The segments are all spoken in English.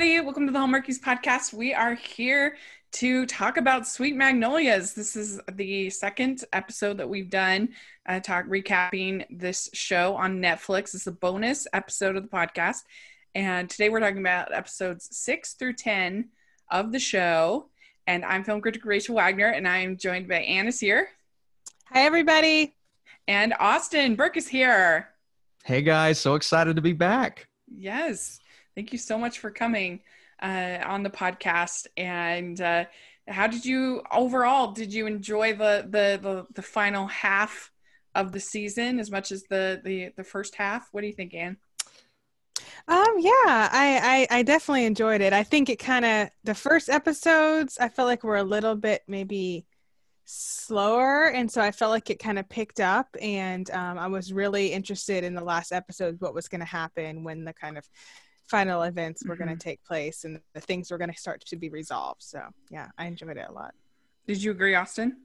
everybody. Welcome to the Hallmarkies podcast. We are here to talk about Sweet Magnolias. This is the second episode that we've done, uh, talk recapping this show on Netflix. It's a bonus episode of the podcast, and today we're talking about episodes six through ten of the show. And I'm film critic Rachel Wagner, and I am joined by Anna here. Hi, everybody. And Austin Burke is here. Hey guys, so excited to be back. Yes. Thank you so much for coming uh, on the podcast. And uh, how did you overall? Did you enjoy the, the the the final half of the season as much as the the the first half? What do you think, Anne? Um, yeah, I, I, I definitely enjoyed it. I think it kind of the first episodes I felt like were a little bit maybe slower, and so I felt like it kind of picked up. And um, I was really interested in the last episode, what was going to happen when the kind of final events were mm-hmm. going to take place and the things were going to start to be resolved. So yeah, I enjoyed it a lot. Did you agree, Austin?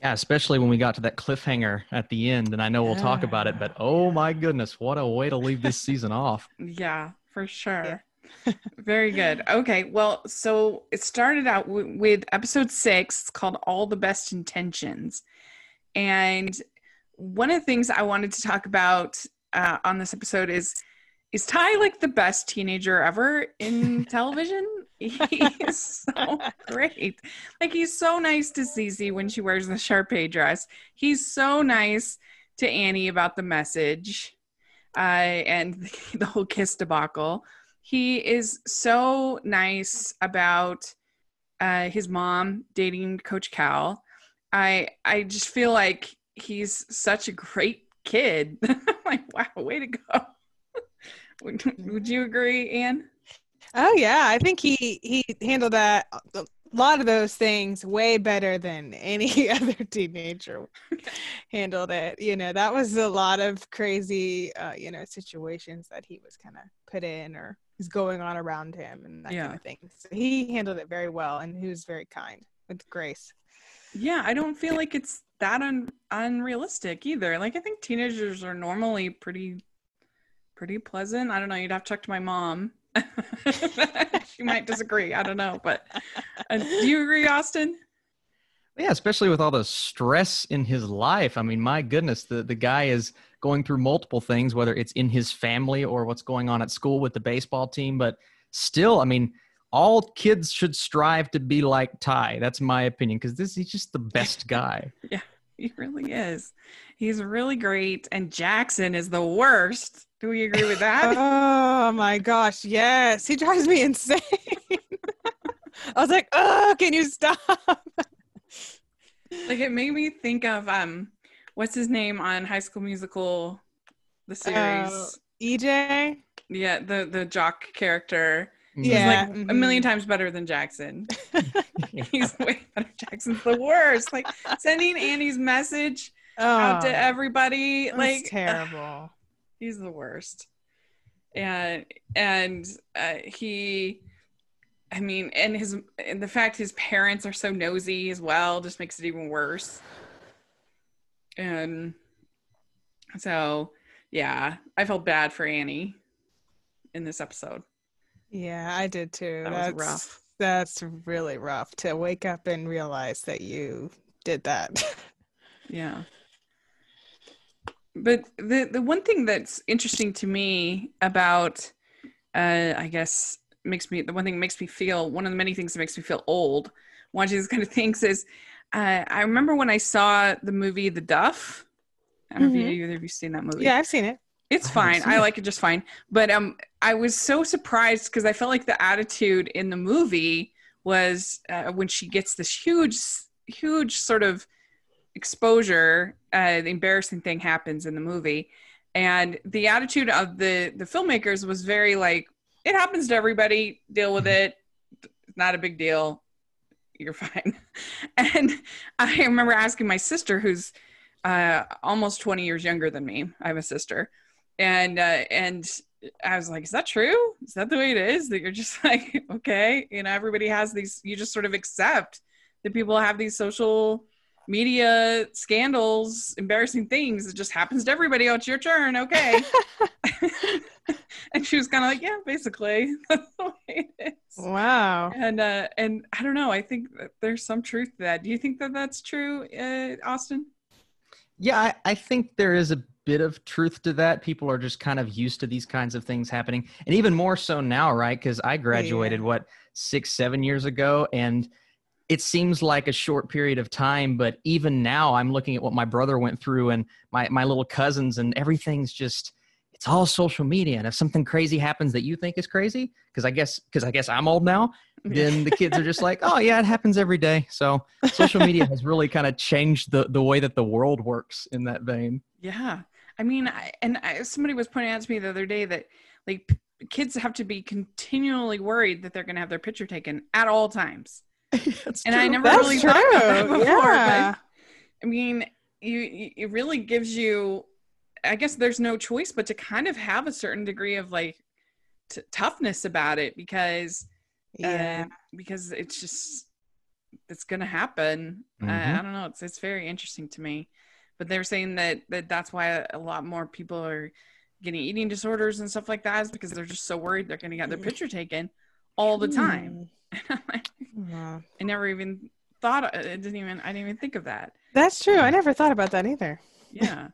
Yeah, especially when we got to that cliffhanger at the end. And I know we'll talk about it, but oh my goodness, what a way to leave this season off. Yeah, for sure. Yeah. Very good. Okay, well, so it started out w- with episode six. Called All the Best Intentions. And one of the things I wanted to talk about uh, on this episode is is Ty like the best teenager ever in television? He's so great. Like he's so nice to Cece when she wears the Sharpay dress. He's so nice to Annie about the message uh, and the whole kiss debacle. He is so nice about uh, his mom dating Coach Cal. I I just feel like he's such a great kid. like wow, way to go. Would, you agree, Anne? Oh yeah, I think he he handled that a lot of those things way better than any other teenager handled it. You know, that was a lot of crazy uh, you know situations that he was kind of put in or is going on around him and that yeah. kind of thing. So he handled it very well and he was very kind with grace. Yeah, I don't feel like it's that un- unrealistic either. Like I think teenagers are normally pretty pretty pleasant. I don't know. You'd have to talk to my mom. she might disagree. I don't know. But uh, do you agree, Austin? Yeah, especially with all the stress in his life. I mean, my goodness, the, the guy is going through multiple things, whether it's in his family or what's going on at school with the baseball team. But still, I mean, all kids should strive to be like Ty. That's my opinion because this he's just the best guy. yeah, he really is. He's really great. And Jackson is the worst. Do we agree with that? oh my gosh, yes. He drives me insane. I was like, oh, can you stop? like it made me think of um what's his name on High School Musical the series? Uh, EJ? Yeah, the the jock character. Yeah. like mm-hmm. a million times better than Jackson. He's way better. Jackson's the worst. Like sending Annie's message oh, out to everybody. Like terrible. He's the worst. And and uh, he I mean, and his and the fact his parents are so nosy as well just makes it even worse. And so, yeah, I felt bad for Annie in this episode. Yeah, I did too. That that's, was rough. That's really rough to wake up and realize that you did that. yeah but the the one thing that's interesting to me about uh i guess makes me the one thing makes me feel one of the many things that makes me feel old watching these kind of things is uh, i remember when i saw the movie the duff. I don't mm-hmm. know if you, mm-hmm. either of you seen that movie. Yeah i've seen it. It's fine. i like it just fine. But um i was so surprised because i felt like the attitude in the movie was uh, when she gets this huge huge sort of exposure, uh, the embarrassing thing happens in the movie, and the attitude of the the filmmakers was very like, "It happens to everybody. Deal with mm-hmm. it. It's not a big deal. You're fine." And I remember asking my sister, who's uh, almost 20 years younger than me. I have a sister, and uh, and I was like, "Is that true? Is that the way it is? That you're just like, okay, you know, everybody has these. You just sort of accept that people have these social." Media scandals, embarrassing things. It just happens to everybody. Oh, it's your turn. Okay. and she was kind of like, yeah, basically, that's the way it is. Wow. And uh, and I don't know. I think that there's some truth to that. Do you think that that's true, uh, Austin? Yeah, I, I think there is a bit of truth to that. People are just kind of used to these kinds of things happening, and even more so now, right? Because I graduated Yeah. what six, seven years ago, and it seems like a short period of time. But even now, I'm looking at what my brother went through and my my little cousins, and everything's just it's all social media. And if something crazy happens that you think is crazy, because I guess because I guess I'm old now, then the kids are just like, oh yeah, it happens every day. So social media has really kind of changed the the way that the world works in that vein. Yeah. I mean, I, and I, somebody was pointing out to me the other day that like p- kids have to be continually worried that they're going to have their picture taken at all times. That's And I never That's really true. thought about that before. yeah. But I mean, you, you it really gives you. I guess there's no choice but to kind of have a certain degree of like t- toughness about it because Yeah. uh, because it's just it's gonna happen. Uh, Mhm. I don't know. It's it's very interesting to me, but they're saying that that that's why a lot more people are getting eating disorders and stuff like that is because they're just so worried they're gonna get their picture taken all the time. Hmm. Wow. I never even thought. I didn't even. I didn't even think of that. That's true. I never thought about that either. Yeah,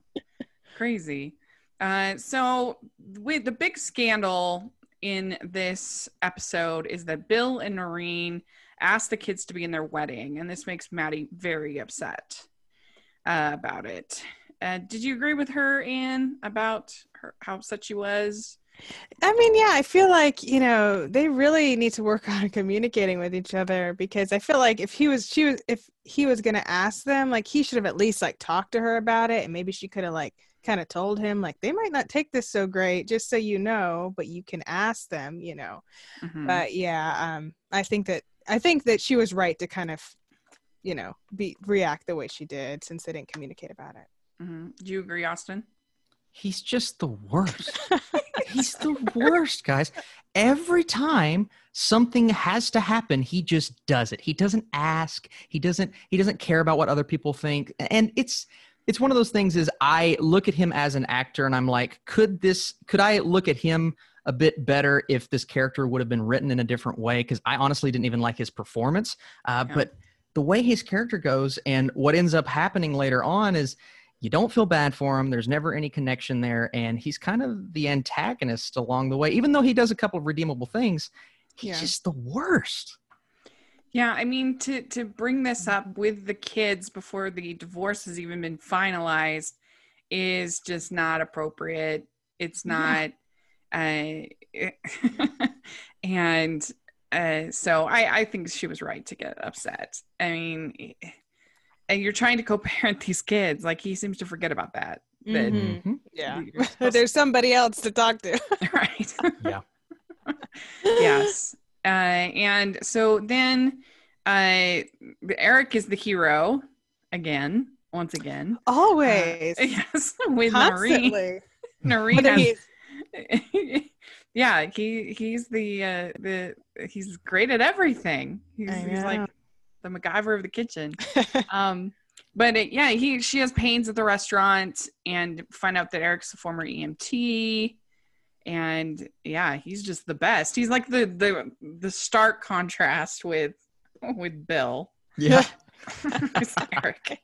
crazy. Uh, so with the big scandal in this episode is that Bill and Noreen asked the kids to be in their wedding, and this makes Maddie very upset uh, about it. Uh, did you agree with her, Anne, about her, how upset she was? I mean, yeah, I feel like, you know, they really need to work on communicating with each other because I feel like if he was she was if he was going to ask them, like he should have at least like talked to her about it and maybe she could have like kind of told him like they might not take this so great just so you know, but you can ask them, you know. Mhm. But yeah, um I think that I think that she was right to kind of you know, be react the way she did since they didn't communicate about it. Mhm. Do you agree, Austin? He's just the worst. He's the worst, guys. Every time something has to happen, he just does it. He doesn't ask. He doesn't he doesn't care about what other people think. And it's it's one of those things is I look at him as an actor and I'm like, could this could I look at him a bit better if this character would have been written in a different way because I honestly didn't even like his performance. Uh, Yeah. But the way his character goes and what ends up happening later on is you don't feel bad for him. There's never any connection there, and he's kind of the antagonist along the way. Even though he does a couple of redeemable things, he's Yeah. just the worst. Yeah, I mean to to bring this up with the kids before the divorce has even been finalized is just not appropriate. It's not uh and uh so I I think she was right to get upset. I mean and you're trying to co-parent these kids like he seems to forget about that. That Mhm. Mhm. Yeah. supposed- There's somebody else to talk to. right. Yeah. yes. Uh, and so then uh, Eric is the hero again, once again. Uh, Always. yes, with Noreen. Constantly. Noreen Whether has, yeah, he he's the uh, the he's great at everything. He's, he's like know. The MacGyver of the kitchen. um, but it, yeah, he she has pains at the restaurant and find out that Eric's a former EMT, and yeah, he's just the best. He's like the the the stark contrast with with Bill. Yeah. It's Eric.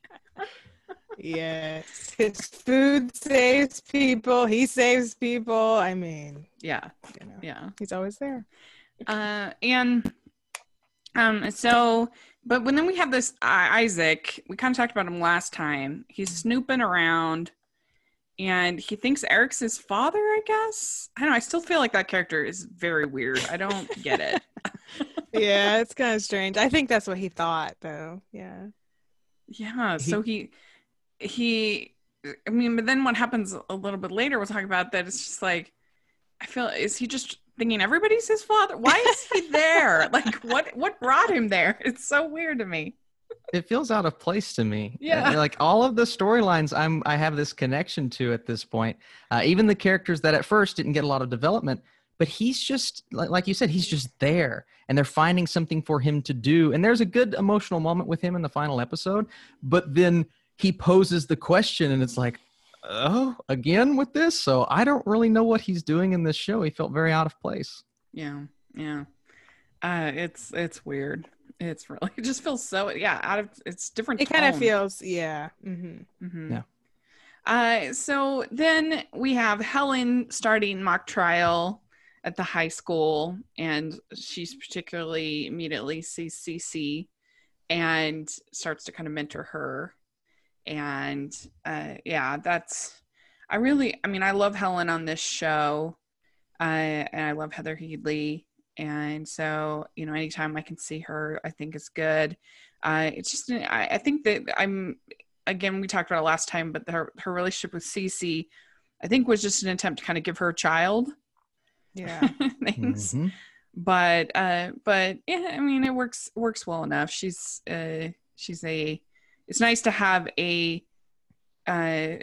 yes. His food saves people. He saves people. I mean, Yeah, you know, yeah. he's always there. Uh, and um, so, but when then we have this I Isaac, we kind of talked about him last time. He's snooping around, and he thinks Eric's his father. I guess I don't know. I still feel like that character is very weird. I don't get it. yeah, it's kind of strange. I think that's what he thought, though. Yeah. Yeah. So he he. I mean, but then what happens a little bit later? We'll talk about that. It's just like I feel. Is he just thinking everybody's his father? Why is he there? like, what what brought him there? It's so weird to me. it feels out of place to me. Yeah. Uh, like all of the storylines, I'm I have this connection to at this point. Uh, even the characters that at first didn't get a lot of development, but he's just like, like you said, he's just there, and they're finding something for him to do. And there's a good emotional moment with him in the final episode, but then he poses the question, and it's like, oh, again with this. So I don't really know what he's doing in this show. He felt very out of place. Yeah, yeah. Uh, it's it's weird. It's really it just feels so yeah out of it's different. It kind of feels yeah. Mm-hmm. Mhm. Yeah. Uh, so then we have Helen starting mock trial at the high school, and she's particularly immediately sees Cece and starts to kind of mentor her. And uh, yeah, that's I really I mean I love Helen on this show, uh, and I love Heather Headley, and so you know anytime I can see her, I think is good. Uh, it's just I, I think that I'm again we talked about it last time but her her relationship with Cece I think was just an attempt to kind of give her a child Yeah. things Mhm. but uh but yeah I mean it works works well enough she's uh she's a it's nice to have a uh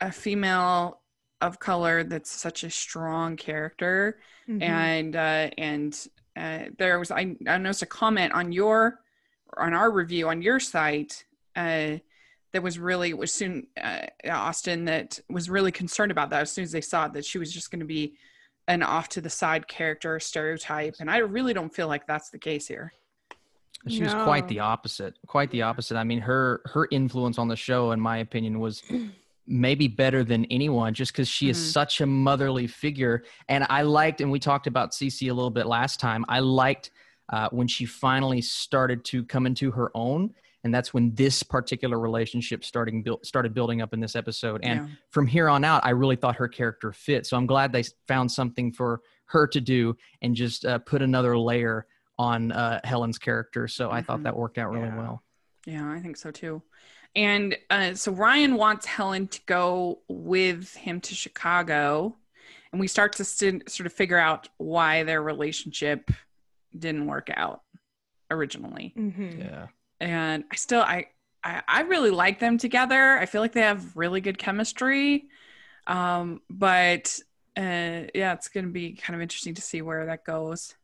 a female of color that's such a strong character Mhm. and uh, and uh, there was I, I noticed a comment on your on our review on your site uh, that was really was soon uh, Austin that was really concerned about that as soon as they saw it that she was just going to be an off to the side character stereotype and I really don't feel like that's the case here. She was quite the opposite. Quite the opposite. I mean, her her influence on the show, in my opinion, was maybe better than anyone, just because she Mhm. is such a motherly figure. And I liked, and we talked about Cece a little bit last time. I liked uh, when she finally started to come into her own, and that's when this particular relationship starting build, started building up in this episode. And Yeah. from here on out, I really thought her character fit. So I'm glad they found something for her to do and just uh, put another layer on uh, Helen's character. So I thought Mhm. that worked out really Yeah. well. Yeah, I think so too. And uh, so Ryan wants Helen to go with him to Chicago, and we start to st- sort of figure out why their relationship didn't work out originally. Mhm. Yeah. And I still, I, I, I really like them together. I feel like they have really good chemistry. Um, but uh, yeah, it's going to be kind of interesting to see where that goes.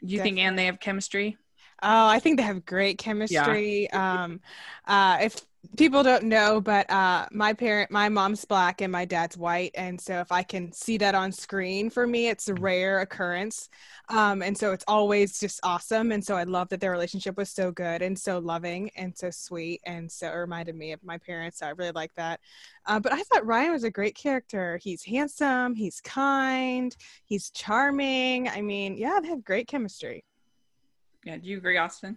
You think, Anne, they have chemistry? Oh, I think they have great chemistry. Um, uh, if people don't know, but uh, my parent, my mom's black and my dad's white, and so if I can see that on screen for me, it's a rare occurrence. Um, and so it's always just awesome. And so I love that their relationship was so good and so loving and so sweet, and so it reminded me of my parents. So I really like that. Uh, but I thought Ryan was a great character. He's handsome, he's kind, he's charming. I mean, yeah, they have great chemistry. Yeah. Do you agree, Austin?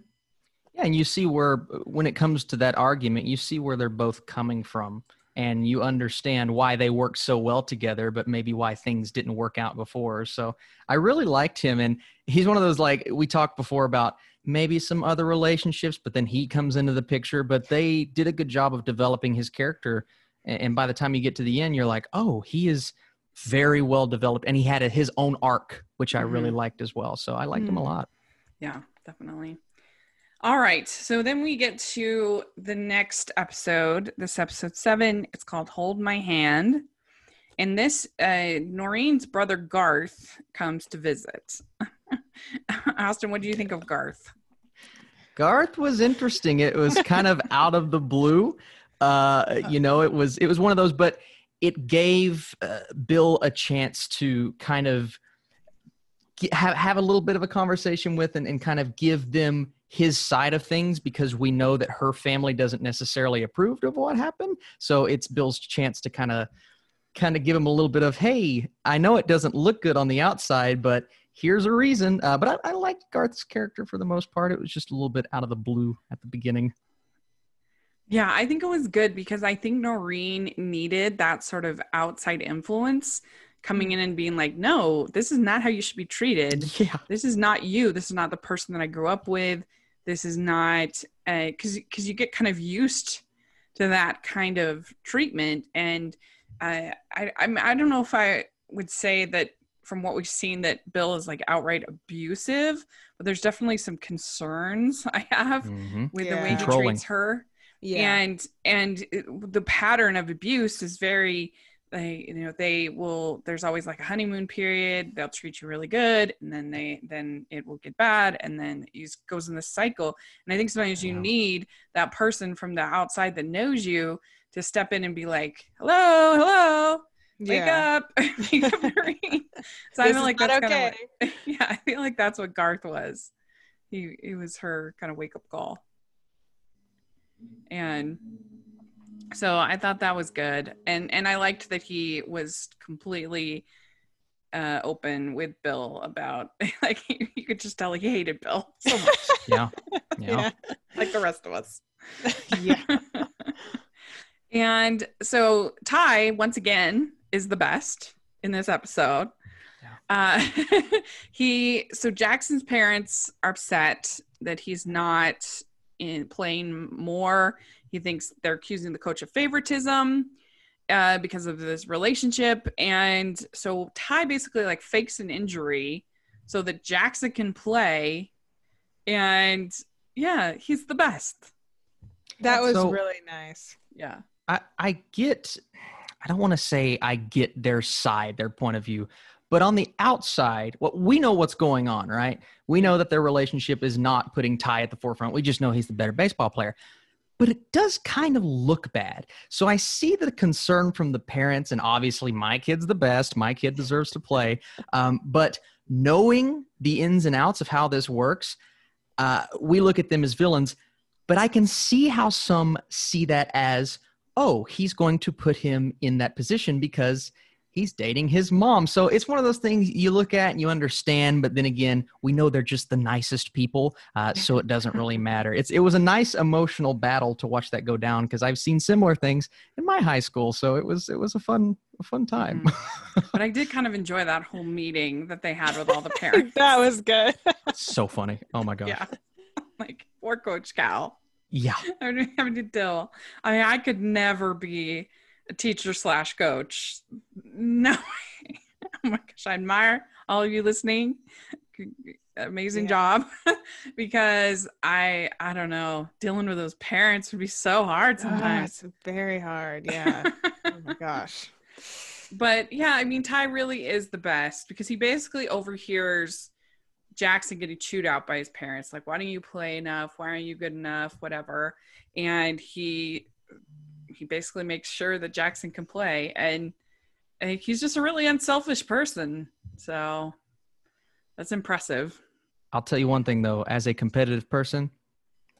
Yeah, and you see where when it comes to that argument, you see where they're both coming from and you understand why they work so well together, but maybe why things didn't work out before. So I really liked him and he's one of those like we talked before about maybe some other relationships, but then he comes into the picture, but they did a good job of developing his character and by the time you get to the end, you're like, "Oh, he is very well developed and he had a, his own arc, which I really Mhm. liked as well." So I liked him a Mhm. lot. Yeah, definitely. All right. So then we get to the next episode. This episode seven. It's called Hold My Hand. And this, uh, Noreen's brother Garth comes to visit. Austin, what do you think of Garth? Garth was interesting. It was kind of out of the blue. Uh, you know, it was it was one of those, but it gave uh, Bill a chance to kind of have have a little bit of a conversation with and, and kind of give them his side of things because we know that her family doesn't necessarily approve of what happened. So it's Bill's chance to kind of kind of give him a little bit of, hey, I know it doesn't look good on the outside, but here's a reason. Uh, but I, I liked Garth's character for the most part. It was just a little bit out of the blue at the beginning. Yeah, I think it was good because I think Noreen needed that sort of outside influence coming in and being like, no, this is not how you should be treated. Yeah. this is not you this is not the person that i grew up with this is not because because you get kind of used to that kind of treatment and uh, I I'm, I don't know if I would say that from what we've seen that Bill is like outright abusive, but there's definitely some concerns I have Mm-hmm. with the way Yeah. he treats her Yeah. and and it- the pattern of abuse is very they you know they will there's always like a honeymoon period they'll treat you really good and then they then it will get bad and then it goes in this cycle. And i think sometimes you need that person from the outside that knows you to step in and be like hello hello wake up wake up Noreen. so i feel like that's kind okay. of what, yeah i feel like that's what garth was. He it was her kind of wake up call. And so i thought that was good and and i liked that he was completely uh open with bill about like you could just tell he hated bill so much Yeah. Yeah. Yeah. like the rest of us yeah. and so ty once again is the best in this episode uh he so jackson's parents are upset that he's not in playing more he thinks they're accusing the coach of favoritism uh, because of this relationship and so ty basically like fakes an injury so that jackson can play and yeah he's the best That was So- really nice. yeah I, I get I don't want to say I get their side, their point of view, but on the outside, what we know what's going on, right? We know that their relationship is not putting Ty at the forefront. We just know he's the better baseball player. But it does kind of look bad. So I see the concern from the parents, and obviously my kid's the best. My kid deserves to play. Um, but knowing the ins and outs of how this works, uh, we look at them as villains. But I can see how some see that as oh, he's going to put him in that position because he's dating his mom. So it's one of those things you look at and you understand, but then again, we know they're just the nicest people, uh, so it doesn't really matter. It's it was a nice emotional battle to watch that go down because I've seen similar things in my high school, so it was it was a fun a fun time. but i did kind of enjoy that whole meeting that they had with all the parents that was good. so funny. Oh my gosh. yeah like poor coach cal Yeah. I'm having to deal. I mean, I could never be a teacher slash coach. No. Oh my gosh, I admire all of you listening. Amazing job. because I I don't know, dealing with those parents would be so hard Ah, sometimes. it's very hard. Yeah. oh my gosh. but yeah, I mean Ty really is the best because he basically overhears Jackson getting chewed out by his parents. Like, why don't you play enough? Why aren't you good enough? Whatever. And he he basically makes sure that Jackson can play. And I think he's just a really unselfish person. So that's impressive. I'll tell you one thing though, as a competitive person,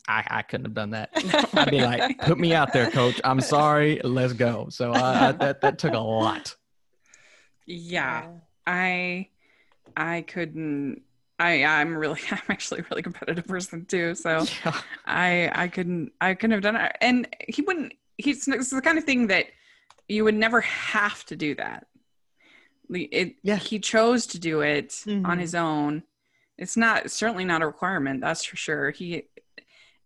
I, I couldn't have done that. I'd be like, put me out there, coach. I'm sorry. Let's go. So uh, that that took a lot. yeah. I I couldn't I I'm really I'm actually a really competitive person too. So Yeah. I I couldn't I couldn't have done it. And he wouldn't he's it's the kind of thing that you would never have to do that. It Yeah. he chose to do it on Mhm. his own. It's not certainly not a requirement, that's for sure. He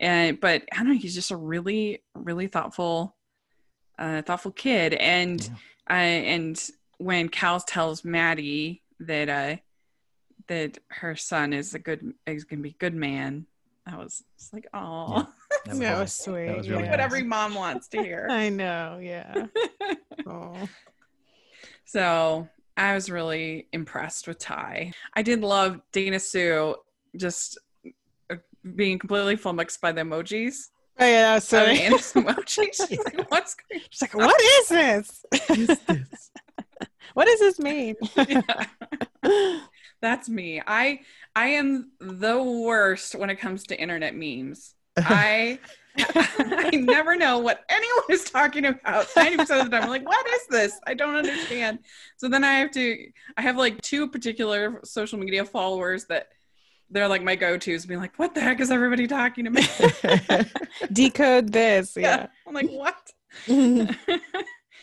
and but I don't know, he's just a really, really thoughtful uh thoughtful kid. And Yeah. I and when Cal tells Maddie that uh that her son is a good is gonna be a good man, I was it's like, oh That That was- was sweet. that was like really what nice. every mom wants to hear. I know. Yeah. Oh. so I was really impressed with Ty. I did love Dana Sue just uh, being completely flummoxed by the emojis. Oh yeah, that was So funny. emojis. She's like, what's going She's like, "What is this? what does this mean?" Yeah. That's me. I I am the worst when it comes to internet memes. I I never know what anyone is talking about. 90% of the time, I'm like, what is this? I don't understand. So then I have to, I have like two particular social media followers that they're like my go-tos, being like, what the heck is everybody talking about? Decode this. Yeah. Yeah. I'm like, what?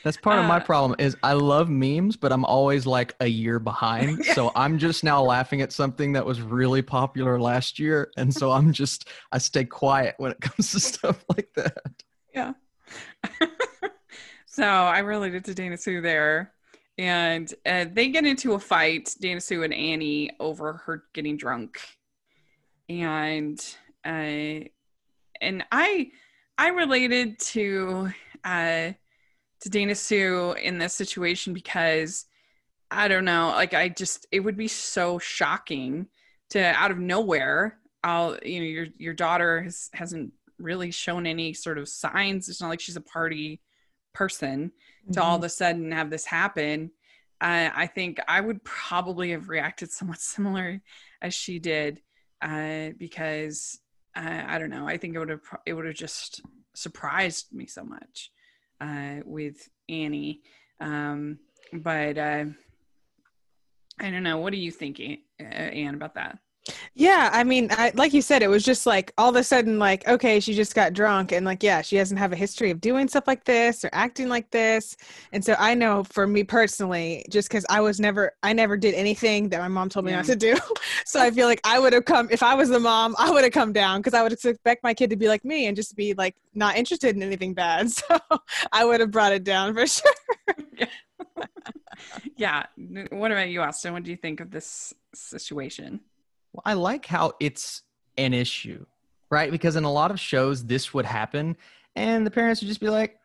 That's part of my Uh, problem is I love memes, but I'm always like a year behind. Yeah. So I'm just now laughing at something that was really popular last year. And so I'm just I stay quiet when it comes to stuff like that. Yeah. so I related to Dana Sue there. And uh, they get into a fight, Dana Sue and Annie, over her getting drunk. And uh, and I I related to uh, to Dana Sue in this situation because I don't know, like I just it would be so shocking to out of nowhere. I'll you know your your daughter has hasn't really shown any sort of signs. It's not like she's a party person mm-hmm. to all of a sudden have this happen. Uh, I think I would probably have reacted somewhat similar as she did uh, because uh, I don't know. I think it would have it would have just surprised me so much uh, with Annie. Um, but uh, I don't know. What are you thinking, uh, Anne, about that? Yeah, I mean, I, like you said, it was just like all of a sudden, like, okay, she just got drunk, and like, yeah, she doesn't have a history of doing stuff like this or acting like this. And so I know for me personally, just because I was never, I never did anything that my mom told me yeah. not to do. so I feel like I would have come, if I was the mom, I would have come down because I would expect my kid to be like me and just be like not interested in anything bad. So I would have brought it down for sure. yeah. yeah. What about you, Austin? What do you think of this situation? Well, I like how it's an issue, right? Because in a lot of shows, this would happen, and the parents would just be like,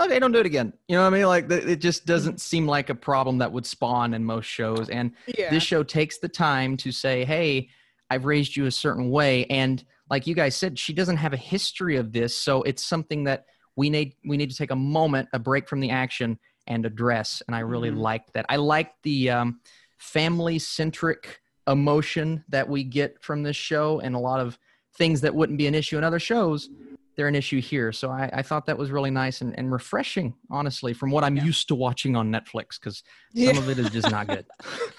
okay, don't do it again. You know what I mean? Like, it just doesn't mm-hmm. seem like a problem that would spawn in most shows. And yeah. this show takes the time to say, hey, I've raised you a certain way. And like you guys said, she doesn't have a history of this. So it's something that we need we need to take a moment, a break from the action and address. And I really mm-hmm. liked that. I liked the um, family centric emotion that we get from this show and a lot of things that wouldn't be an issue in other shows they're an issue here so i, I thought that was really nice and, and refreshing honestly from what i'm yeah. used to watching on netflix because some yeah. of it is just not good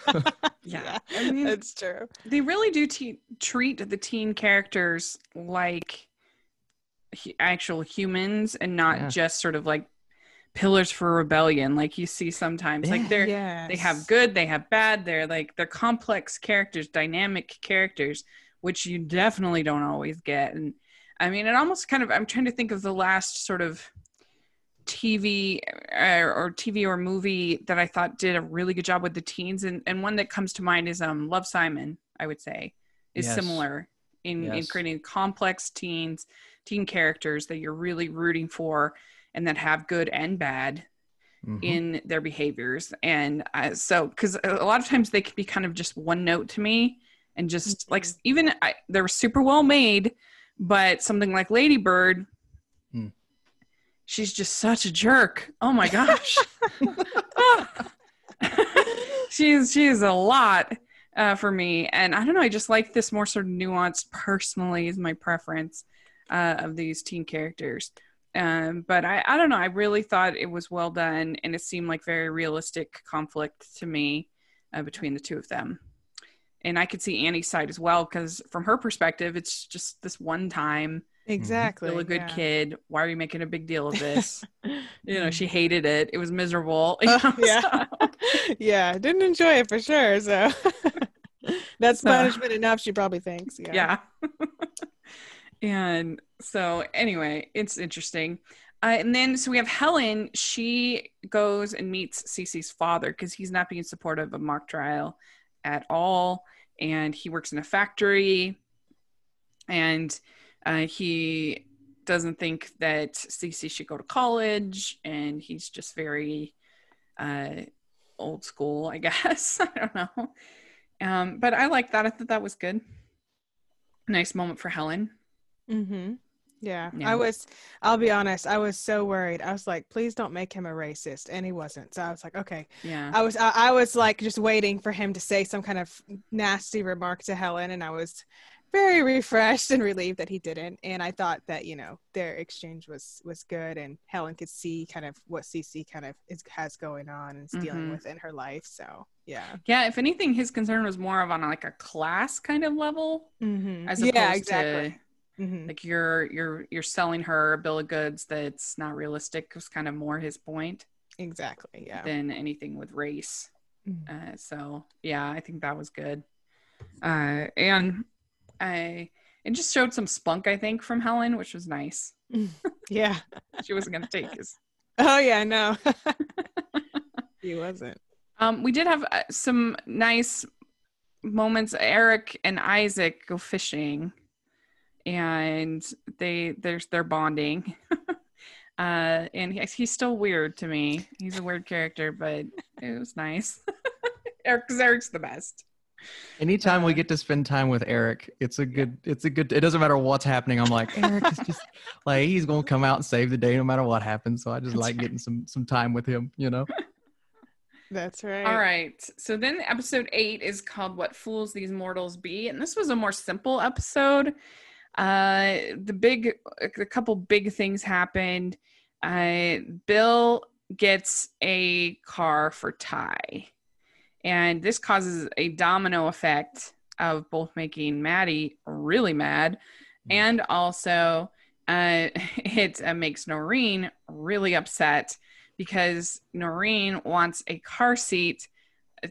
yeah, I mean, that's true they really do te- treat the teen characters like actual humans and not yeah. just sort of like pillars for rebellion like you see sometimes yeah, like they're yes. they have good they have bad they're like they're complex characters dynamic characters which you definitely don't always get and i mean it almost kind of i'm trying to think of the last sort of tv uh, or tv or movie that i thought did a really good job with the teens and, and one that comes to mind is um love simon i would say is yes. similar in, yes. in creating complex teens teen characters that you're really rooting for and that have good and bad mm-hmm. in their behaviors. And uh, so, because a lot of times they can be kind of just one note to me and just mm-hmm. like even I, they're super well made, but something like Ladybird, mm. she's just such a jerk. Oh my gosh. she's she's a lot uh, for me, and I don't know. I just like this more sort of nuanced. Personally, is my preference uh, of these teen characters. Um, but I, I don't know. I really thought it was well done, and it seemed like very realistic conflict to me uh, between the two of them. And I could see Annie's side as well because from her perspective, it's just this one time. Exactly. Still a good yeah. kid. Why are you making a big deal of this? you know, she hated it. It was miserable. Uh, yeah. yeah. Didn't enjoy it for sure. So that's so, punishment enough, she probably thinks. Yeah. yeah. and so anyway, it's interesting. Uh, and then so we have Helen. She goes and meets Cece's father because he's not being supportive of mock trial at all, and he works in a factory, and uh, he doesn't think that Cece should go to college, and he's just very uh, old school, I guess. I don't know, um, but I like that. I thought that was good. Nice moment for Helen. Mm-hmm. Yeah, yeah, I was. I'll be honest. I was so worried. I was like, "Please don't make him a racist," and he wasn't. So I was like, "Okay." Yeah. I was. I, I, was like just waiting for him to say some kind of nasty remark to Helen, and I was very refreshed and relieved that he didn't. And I thought that you know their exchange was was good, and Helen could see kind of what Cece kind of is has going on and is mm-hmm. dealing with in her life. So yeah. Yeah. If anything, his concern was more of on like a class kind of level, mm-hmm. as opposed yeah, exactly. to Mm-hmm. Like you're you're you're selling her a bill of goods that's not realistic was kind of more his point. Exactly. Yeah. Than anything with race. Mm-hmm. Uh, so yeah, I think that was good. Uh, and I it just showed some spunk, I think, from Helen, which was nice. yeah. she wasn't gonna take his. Oh yeah, no. he wasn't. Um, we did have uh, some nice moments. Eric and Isaac go fishing and they there's they're bonding Uh, and he, he's still weird to me. He's a weird character, but it was nice. Eric, Eric's the best. Anytime we get to spend time with Eric, it's a good. It's a good. It doesn't matter what's happening. I'm like Eric is just like he's gonna come out and save the day no matter what happens. So I just That's like right. getting some some time with him. You know. That's right. All right. So then episode eight is called What Fools These Mortals Be. And this was a more simple episode. Uh the big a couple big things happened. Uh Bill gets a car for Ty. And this causes a domino effect of both making Maddie really mad and also uh, it uh, makes Noreen really upset because Noreen wants a car seat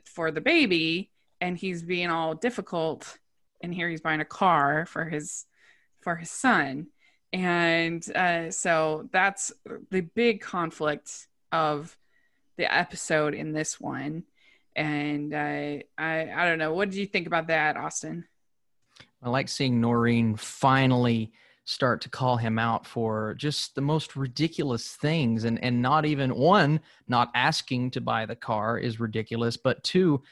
for the baby and he's being all difficult and here he's buying a car for his for his son. And uh, so that's the big conflict of the episode in this one. And uh, I I don't know. What did you think about that Austin? I like seeing Noreen finally start to call him out for just the most ridiculous things. And and not even one not asking to buy the car is ridiculous but two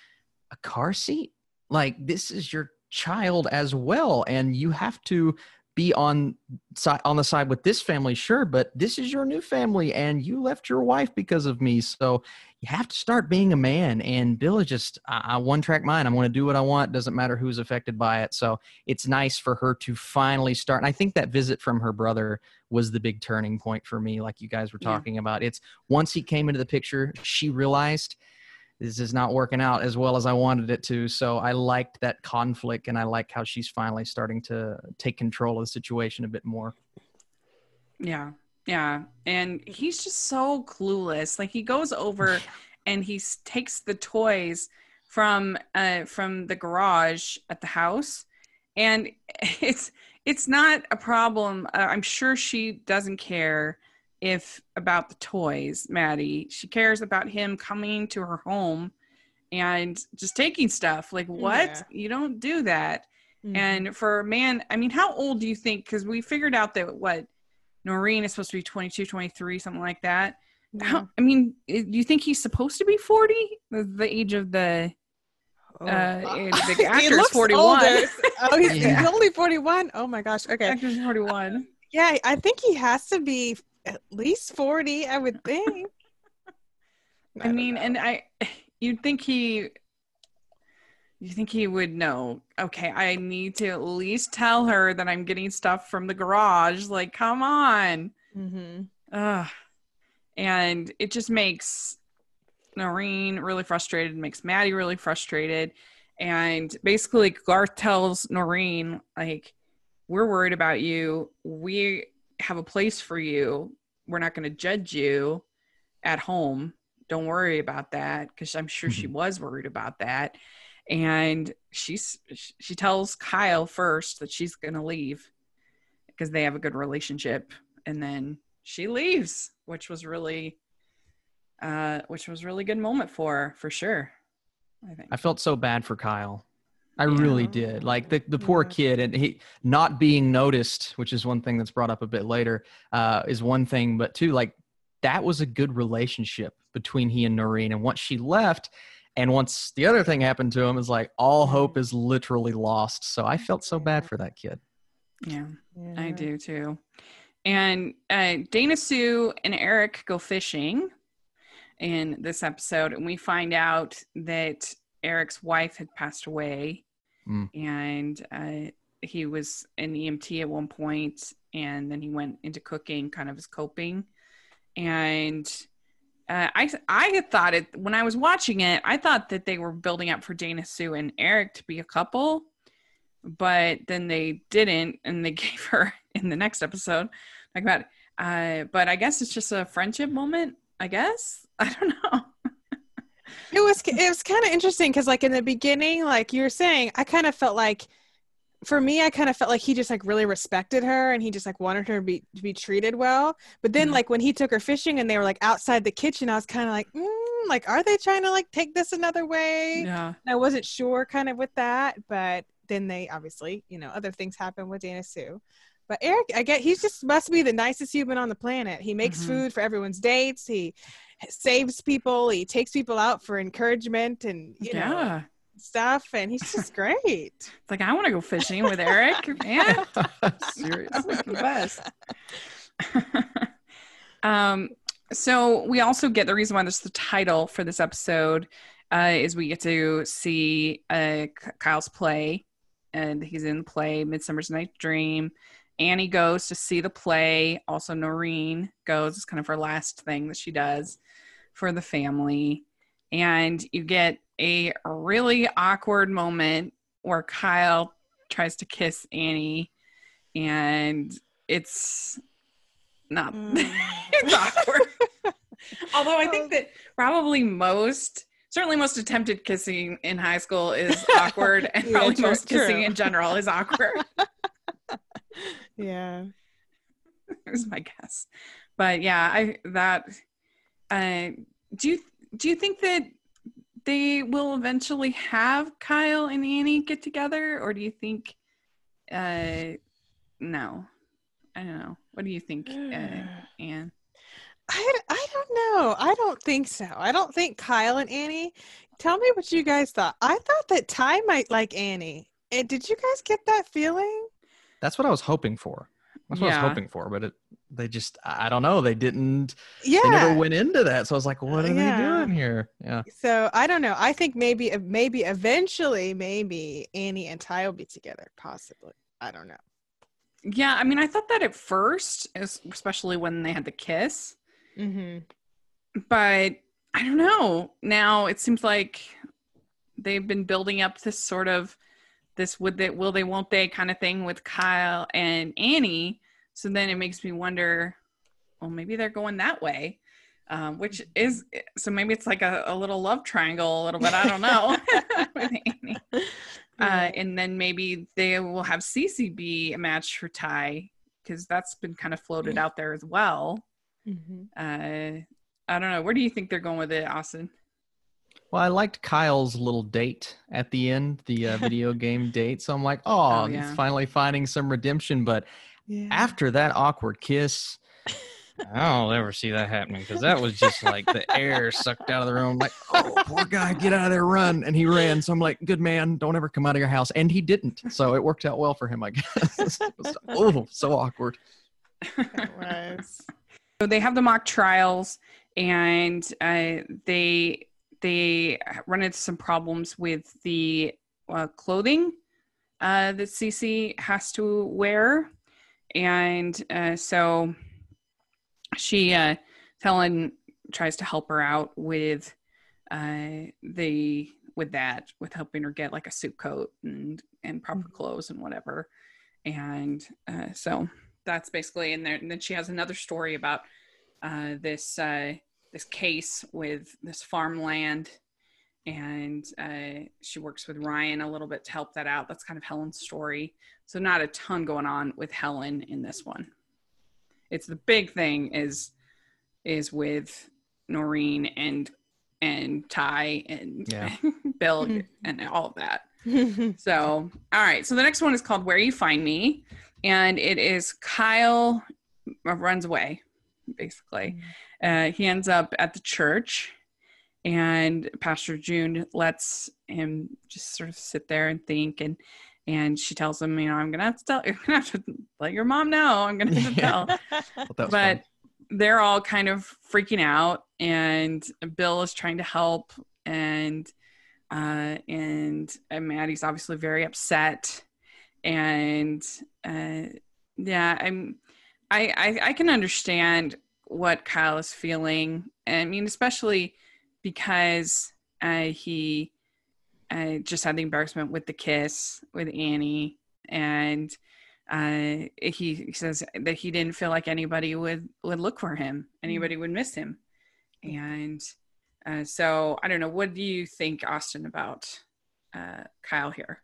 a car seat? Like this is your child as well. And you have to be on side on the side with this family sure but this is your new family and you left your wife because of me. So you have to start being a man and bill is just i, I one track mind. I'm going to do what i want. Doesn't matter who's affected by it. So it's nice for her to finally start. And i think that visit from her brother was the big turning point for me like you guys were Yeah. talking about. It's once he came into the picture she realized this is not working out as well as I wanted it to. So I liked that conflict and I like how she's finally starting to take control of the situation a bit more. Yeah. Yeah. And he's just so clueless. Like he goes over and he takes the toys from uh from the garage at the house and it's it's not a problem. Uh, I'm sure she doesn't care if about the toys, Maddie. She cares about him coming to her home and just taking stuff. Like what? Yeah. You don't do that. Mhm. And for a man, I mean, how old do you think? Because we figured out that what Noreen is supposed to be 22, 23, something like that. How, I mean, do you think he's supposed to be 40? The, the age of the, Oh. uh, Oh. the He actor's looks 41. Oh, he's, Yeah. he's only 41. Oh my gosh. Okay. actor's 41. Yeah, I think he has to be at least 40, I would think. I don't mean, know. and I, you'd think he, you think he would know, okay, I need to at least tell her that I'm getting stuff from the garage. Like, come on. Mhm. Ugh. And it just makes Noreen really frustrated, makes Maddie really frustrated. And basically, Garth tells Noreen, like, we're worried about you. We have a place for you. We're not going to judge you at home. Don't worry about that because I'm sure she was worried about that. And she's she tells Kyle first that she's going to leave because they have a good relationship and then she leaves which was really uh which was really good moment for her for sure i think I felt so bad for Kyle. I Yeah. really did. Like the, the poor Yeah. kid and he not being noticed, which is one thing that's brought up a bit later, uh, is one thing, but two, like that was a good relationship between he and Noreen. And once she left, and once the other thing happened to him, is like all hope is literally lost. So I felt so bad for that kid. yeah i do too and uh dana sue and eric go fishing in this episode and we find out that eric's wife had passed away Mm. and uh he was an emt at one point and then he went into cooking kind of as coping and uh, I I had thought it when I was watching it. I thought that they were building up for Dana Sue and Eric to be a couple, but then they didn't, and they gave her in the next episode like that. Uh, but I guess it's just a friendship moment. I guess I don't know. It was it was kind of interesting because like in the beginning, like you were saying, I kind of felt like for me, I kind of felt like he just like really respected her and he just like wanted her to be to be treated well. But then Mhm. like when he took her fishing and they were like outside the kitchen, I was kind of like, mm, like are they trying to like take this another way? Yeah, And I wasn't sure kind of with that, but then they obviously, you know, other things happened with Dana Sue. But Eric, I get he's just must be the nicest human on the planet. He makes Mhm. food for everyone's dates. He saves people. He takes people out for encouragement and you know stuff. And he's just great. It's like I want to go fishing with Eric. Man, Seriously. the best. um, so we also get the reason why this is the title for this episode uh, is we get to see uh, Kyle's play, and he's in the play Midsummer's Night Dream. Annie goes to see the play. Also, Noreen goes. It's kind of her last thing that she does for the family. And you get a really awkward moment where Kyle tries to kiss Annie, and it's not. Mm. it's awkward. Although I think that probably most, certainly most attempted kissing in high school is awkward, and Yeah, probably true- most kissing in general is awkward. Yeah. is my guess. But yeah, I that. Uh, do you do you think that they will eventually have Kyle and Annie get together, or do you think? Uh, no, I don't know. What do you think, uh, Anne? I, I don't know. I don't think so. I don't think Kyle and Annie. Tell me what you guys thought. I thought that Ty might like Annie. And did you guys get that feeling? That's what I was hoping for. That's what I was hoping for, but it they just I don't know. They didn't Yeah. they never went into that. So I was like, what are Yeah. they doing here? Yeah. So I don't know. I think maybe maybe eventually maybe Annie and Ty will be together. Possibly. I don't know. Yeah, I mean, I thought that at first, especially when they had the kiss, Mm-hmm. but I don't know. Now it seems like they've been building up this sort of this would they will they won't they kind of thing with Kyle and Annie. So then it makes me wonder, well, maybe they're going that way. Um, which is so maybe it's like a, a little love triangle a little bit. I don't know. with Annie. Uh, and then maybe they will have Cece be a match for Ty because that's been kind of floated out there as well. hmm Uh, I don't know. Where do you think they're going with it, Austin? Well, I liked Kyle's little date at the end, the uh, video game date. So I'm like, oh, Oh, yeah. he's finally finding some redemption. But Yeah. after that awkward kiss, I don't ever see that happening because that was just like the air sucked out of the room. Like, oh, poor guy, get out of there, run. And he ran. So I'm like, good man, don't ever come out of your house. And he didn't. So it worked out well for him, I guess. Was- oh, so awkward. It was. So they have the mock trials, and uh, they they run into some problems with the uh, clothing uh, that Cece has to wear, and uh, so she uh, Helen tries to help her out with uh, the with that with helping her get like a suit coat and and proper Mhm. clothes and whatever, and uh, so that's basically in there. And then she has another story about uh, this uh, this case with this farmland, and uh, she works with Ryan a little bit to help that out. That's kind of Helen's story. So not a ton going on with Helen in this one. It's the big thing is is with Noreen and and Ty and Yeah. Bill Mhm. and all of that. So, all right. So the next one is called Where You Find Me. And it is Kyle runs away, basically. Uh, he ends up at the church, and Pastor June lets him just sort of sit there and think. And and she tells him, you know, I'm gonna have to tell, you're gonna have to let your mom know. I'm gonna have to tell But, but fun. they're all kind of freaking out and bill is trying to help and uh and, and maddie's obviously very upset and uh yeah i'm I, I i can understand what kyle is feeling i mean especially because uh he uh, just had the embarrassment with the kiss with annie and uh, he, says that he didn't feel like anybody would would look for him, anybody would miss him, and uh, so I don't know. What do you think, Austin, about uh, Kyle here?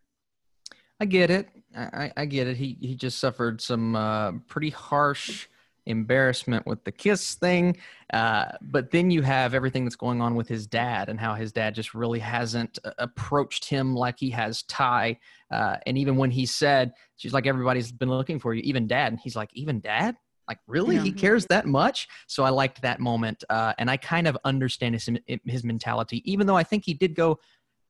I get it. I I get it. He he just suffered some uh, pretty harsh embarrassment with the kiss thing. Uh, but then you have everything that's going on with his dad and how his dad just really hasn't uh, approached him like he has Ty. Uh, and even when he said, she's like, everybody's been looking for you, even dad. And he's like, even dad? Like, really? Yeah. He cares that much? So I liked that moment. Uh, and I kind of understand his, his mentality, even though I think he did go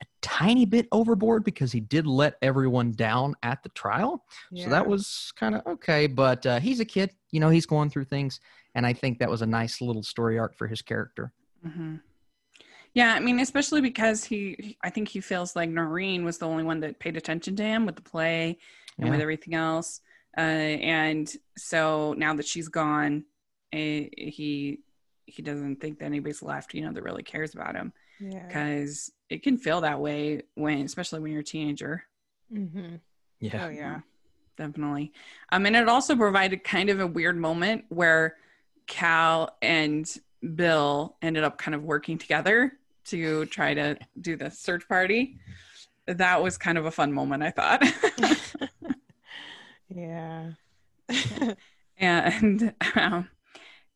a tiny bit overboard because he did let everyone down at the trial. So that was kind of okay. But uh, he's a kid, you know, he's going through things. And I think that was a nice little story arc for his character. hmm Yeah, I mean, especially because he, I think he feels like Noreen was the only one that paid attention to him with the play and with everything else. Uh, and so now that she's gone, eh, he he doesn't think that anybody's left, you know, that really cares about him yeah. because it can feel that way when, especially when you're a teenager. Mm-hmm. Yeah. Oh yeah. definitely. Um, and it also provided kind of a weird moment where Cal and Bill ended up kind of working together to try to do the search party. That was kind of a fun moment, I thought. Yeah. and um,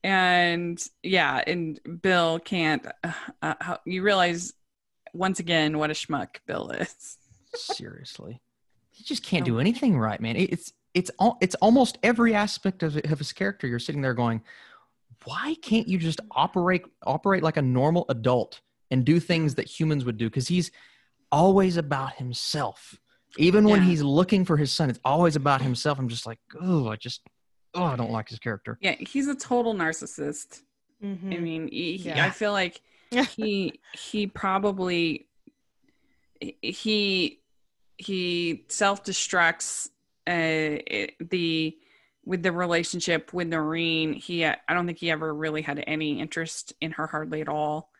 and yeah, and Bill can't. Uh, uh, how- you realize once again what a schmuck Bill is. Seriously, he just can't do anything right, man. It's it's all it's almost every aspect of, of his character. You're sitting there going, why can't you just operate operate like a normal adult and do things that humans would do? Because he's always about himself. Even when he's looking for his son, it's always about himself. I'm just like, oh, I just, oh, I don't like his character. Yeah, he's a total narcissist. Mhm. I mean, he, he- Yeah. I feel like he he probably he he self destructs uh the with the relationship with Noreen. He I don't think he ever really had any interest in her hardly at all.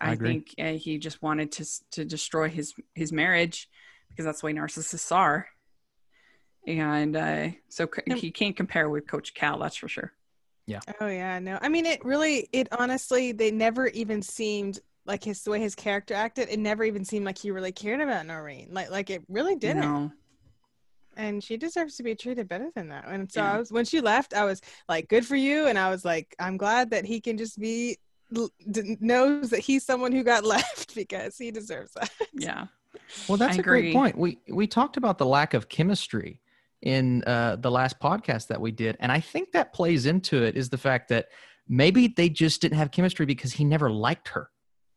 I I, think uh, he just wanted to to destroy his his marriage because that's the way narcissists are. And uh, so c- he can't compare with Coach Cal, that's for sure. Yeah. Oh yeah, no. I mean, it really, it honestly, they never even seemed like his the way his character acted. It never even seemed like he really cared about Noreen. Like, like it really didn't. know? And she deserves to be treated better than that. And so Yeah. I was when she left, I was like, good for you. And I was like, I'm glad that he can just be knows that he's someone who got left because he deserves that. Yeah. Well, that's I a great point. We we talked about the lack of chemistry in uh, the last podcast that we did, and I think that plays into it is the fact that maybe they just didn't have chemistry because he never liked her,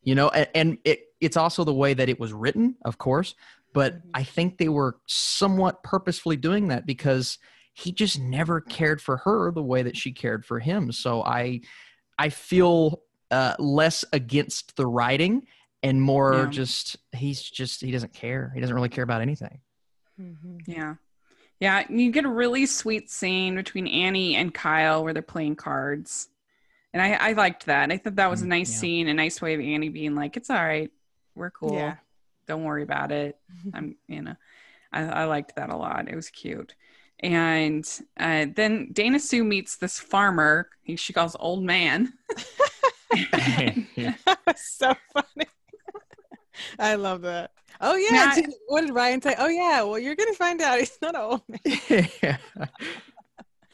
you know. And, and it it's also the way that it was written, of course, but Mhm. I think they were somewhat purposefully doing that because he just never cared for her the way that she cared for him. So I I feel uh, less against the writing and more Yeah. just he's just he doesn't care. He doesn't really care about anything. Mm-hmm. Yeah. Yeah. You get a really sweet scene between Annie and Kyle where they're playing cards. And I, I liked that. I thought that was a Mm, nice yeah. scene, a nice way of Annie being like, it's all right. We're cool. Yeah. Don't worry about it. I'm, you know, I, I liked that a lot. It was cute. And uh, then Dana Sue meets this farmer. He, she calls old man. that was so funny. I love that. Oh yeah. Now, did- what did Ryan say? Oh yeah. Well, you're gonna find out he's not an old man.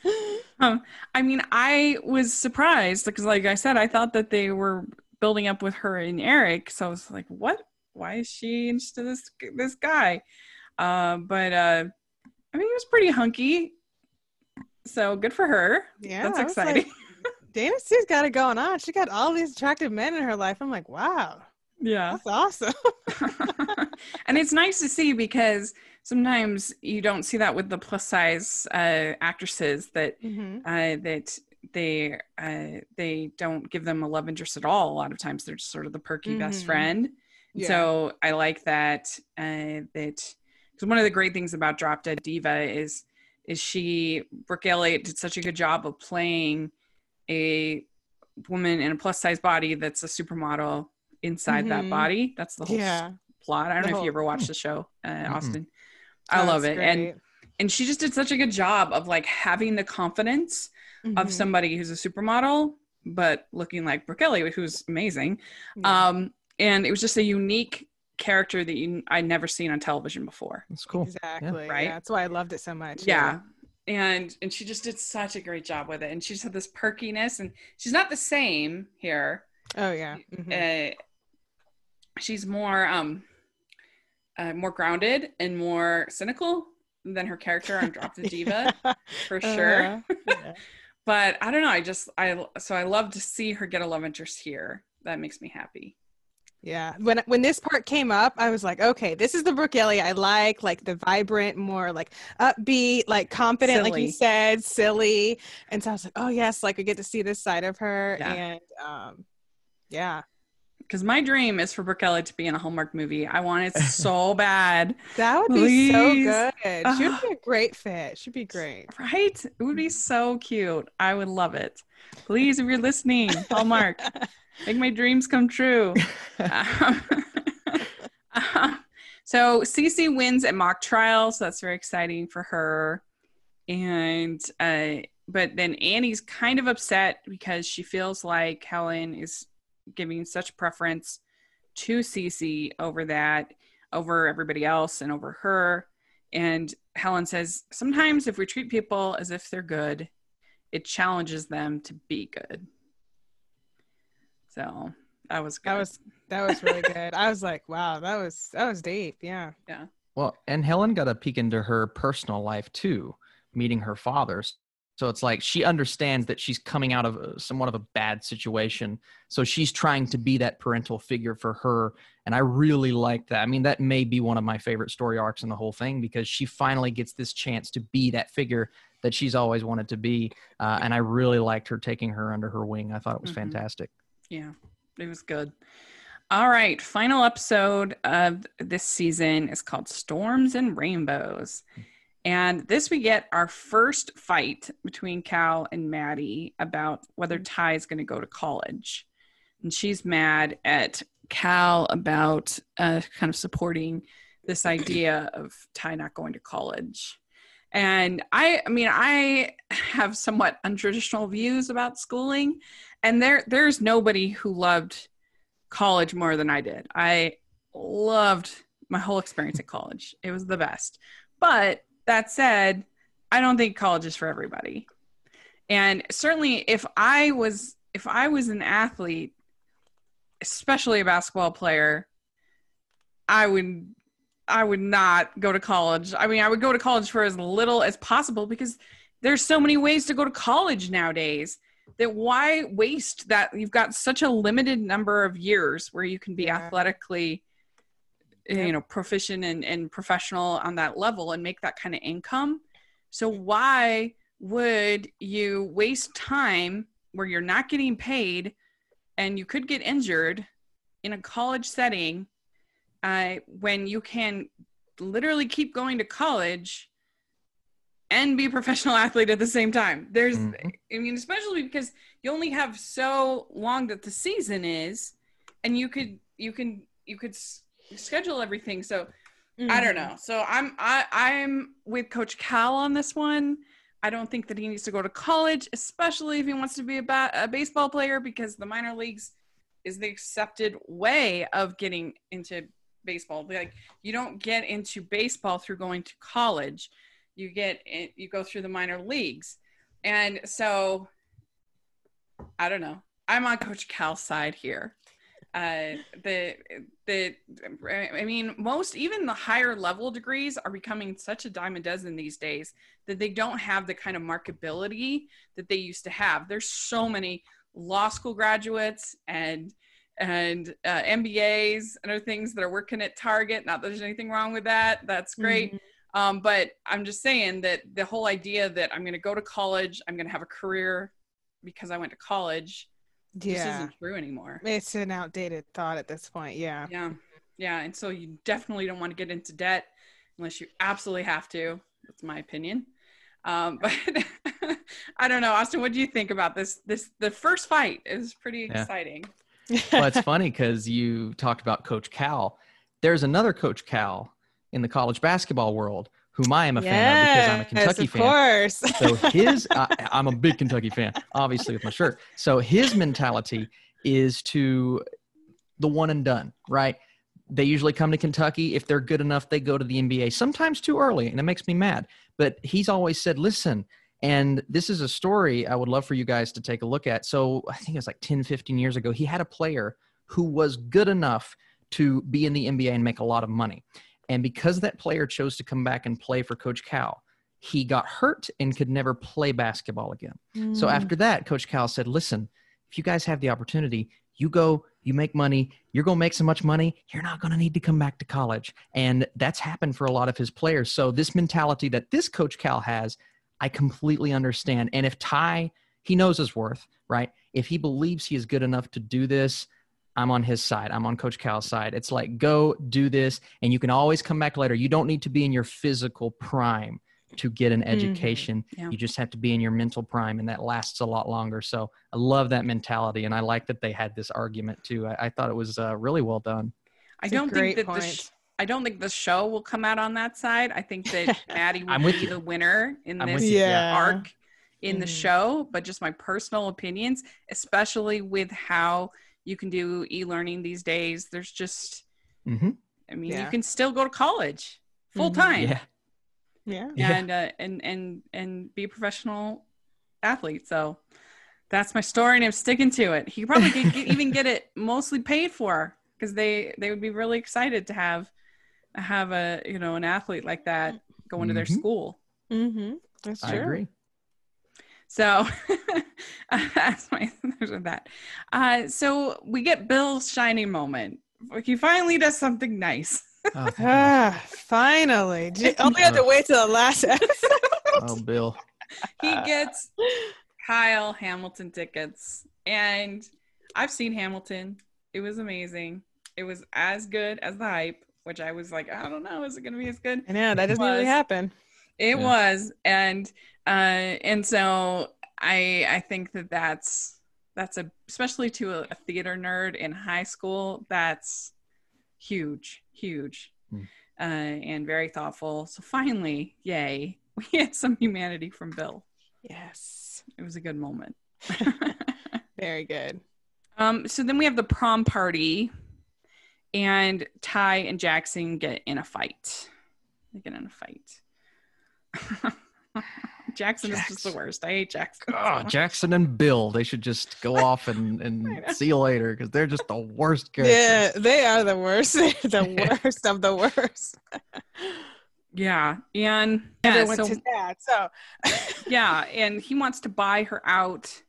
Um, I mean, I was surprised because, like I said, I thought that they were building up with her and Eric. So I was like, "What? Why is she interested in this this guy?" Uh, but uh, I mean, he was pretty hunky. So good for her. Yeah, That's I was like, exciting. Dana Sue's got it going on. She got all these attractive men in her life. I'm like, wow, yeah. that's awesome. and it's nice to see because sometimes you don't see that with the plus size uh, actresses that hmm uh, that they uh, they don't give them a love interest at all. A lot of times they're just sort of the perky best Mhm. friend. Yeah. So I like that. Uh, that because one of the great things about Drop Dead Diva is is she Brooke Elliott did such a good job of playing a woman in a plus size body that's a supermodel inside that Mhm. body. That's the whole Yeah, plot. I don't The know if you ever watched the show, uh, Mm-mm. Austin. I Oh, love that's it, and great. and she just did such a good job of like having the confidence of Mhm. somebody who's a supermodel, but looking like Brooke Elliott, who's amazing. Yeah. Um, and it was just a unique character that you I'd never seen on television before. That's cool. exactly. Right? Yeah, that's why I loved it so much. Yeah. and and she just did such a great job with it and she just had this perkiness and she's not the same here Oh yeah. Mhm. uh, she's more um uh, more grounded and more cynical than her character on drop dead diva for sure Uh, yeah. but i don't know i just i so i love to see her get a love interest here that makes me happy Yeah. When when this part came up, I was like, okay, this is the Brooke Elliott I like, like the vibrant, more like upbeat, like confident, like you said, silly. And so I was like, oh yes, like we get to see this side of her. Yeah. And um yeah. Because my dream is for Brooke Elliott to be in a Hallmark movie. I want it so bad, That would be so good. She would be a great fit. She'd be great. right? It would be so cute. I would love it. Please, if you're listening, Hallmark, make my dreams come true. Um, um, so Cece wins at mock trial, so that's very exciting for her. And uh, but then Annie's kind of upset because she feels like Helen is giving such preference to Cece over that, over everybody else, and over her. And Helen says sometimes if we treat people as if they're good, it challenges them to be good. So that was good. That was that was really good. I was like, wow, that was that was deep. Yeah. Yeah. Well, and Helen got a peek into her personal life too, meeting her father. So it's like she understands that she's coming out of a- somewhat of a bad situation. So she's trying to be that parental figure for her. And I really like that. I mean, that may be one of my favorite story arcs in the whole thing because she finally gets this chance to be that figure that she's always wanted to be. Uh, and I really liked her taking her under her wing. I thought it was Mhm. fantastic. Yeah, it was good. All right, final episode of this season is called Storms and Rainbows. And this we get our first fight between Cal and Maddie about whether Ty is going to go to college. And she's mad at Cal about uh, kind of supporting this idea of Ty not going to college. And I, I mean, I have somewhat untraditional views about schooling, and there, there's nobody who loved college more than I did. I loved my whole experience at college. It was the best. But that said, I don't think college is for everybody. And certainly if I was if I was an athlete, especially a basketball player, I would I would not go to college. I mean, I would go to college for as little as possible because there's so many ways to go to college nowadays that why waste that you've got such a limited number of years where you can be Yeah. athletically you know proficient and, and professional on that level and make that kind of income. So why would you waste time where you're not getting paid and you could get injured in a college setting uh, when you can literally keep going to college and be a professional athlete at the same time? There's Mhm. I mean, especially because you only have so long that the season is, and you could you can you could schedule everything. So I don't mm-hmm. know. So I'm I I'm with Coach Cal on this one. I don't think that he needs to go to college, especially if he wants to be a, ba- a baseball player, because the minor leagues is the accepted way of getting into baseball. Like you don't get into baseball through going to college. You get in, you go through the minor leagues. And so I don't know. I'm on Coach Cal's side here. Uh, the the I mean, most even the higher level degrees are becoming such a dime a dozen these days that they don't have the kind of marketability that they used to have. There's so many law school graduates and and uh, MBAs and other things that are working at Target. Not that there's anything wrong with that. That's great. Mhm. Um, but I'm just saying that the whole idea that I'm going to go to college, I'm going to have a career because I went to college, just Yeah. isn't true anymore. It's an outdated thought at this point. Yeah. Yeah, yeah, and so you definitely don't want to get into debt unless you absolutely have to. That's my opinion. Um, but I don't know, Austin. What do you think about this? This the first fight is pretty Yeah. exciting. well, it's funny because you talked about Coach Cal. There's another Coach Cal in the college basketball world whom I am a fan of because I'm a Yes, Kentucky of fan. course. So his, I, I'm a big Kentucky fan, obviously with my shirt. So his mentality is to the one and done, right? They usually come to Kentucky. If they're good enough, they go to the NBA, sometimes too early, and it makes me mad. but he's always said, listen, and this is a story I would love for you guys to take a look at. So I think it was like 10, 15 years ago, he had a player who was good enough to be in the NBA and make a lot of money. And because that player chose to come back and play for Coach Cal, he got hurt and could never play basketball again. Mm. So after that, Coach Cal said, listen, if you guys have the opportunity, you go, you make money, you're going to make so much money, you're not going to need to come back to college. And that's happened for a lot of his players. So this mentality that this Coach Cal has, I completely understand. And if Ty, he knows his worth, right? If he believes he is good enough to do this, I'm on his side. I'm on Coach Cal's side. It's like, go do this, and you can always come back later. You don't need to be in your physical prime to get an education. Mm-hmm. Yeah. You just have to be in your mental prime, and that lasts a lot longer. So I love that mentality, and I like that they had this argument too. I, I thought it was uh, really well done. I don't think that the sh- I don't think the show will come out on that side. I think that Maddie will I'm with be you. the winner in I'm this yeah. arc in the Mhm. show, but just my personal opinions, especially with how you can do e-learning these days. There's just Mm-hmm. I mean, you can still go to college full Mhm. time Yeah. Yeah. Yeah. and uh, and and and be a professional athlete. So that's my story, and I'm sticking to it. He probably could get, even get it mostly paid for because they they would be really excited to have have a you know an athlete like that going to their Mhm. school. Mm-hmm. That's I agree. So that's my there's that. Uh, so we get Bill's shining moment. He finally does something nice. Oh, Ah, finally. J- Only had to wait till the last episode. Oh, Bill. he gets Kyle Hamilton tickets. And I've seen Hamilton. It was amazing. It was as good as the hype, which I was like, I don't know, is it going to be as good? I know that doesn't Was. really happen. It Yeah. was. And uh and so I I think that that's that's a especially to a, a theater nerd in high school, that's huge, huge. Hmm. Uh, and very thoughtful. So finally, yay, we had some humanity from Bill. Yes. It was a good moment. Very good. um, so then we have the prom party, and Ty and Jackson get in a fight. They get in a fight. Jackson is just the worst. I hate Jackson. Oh, Jackson and Bill, they should just go off and, and see you later because they're just the worst characters. Yeah, they are the worst. The worst of the worst. yeah, and yeah, so, dad. So yeah, and he wants to buy her out,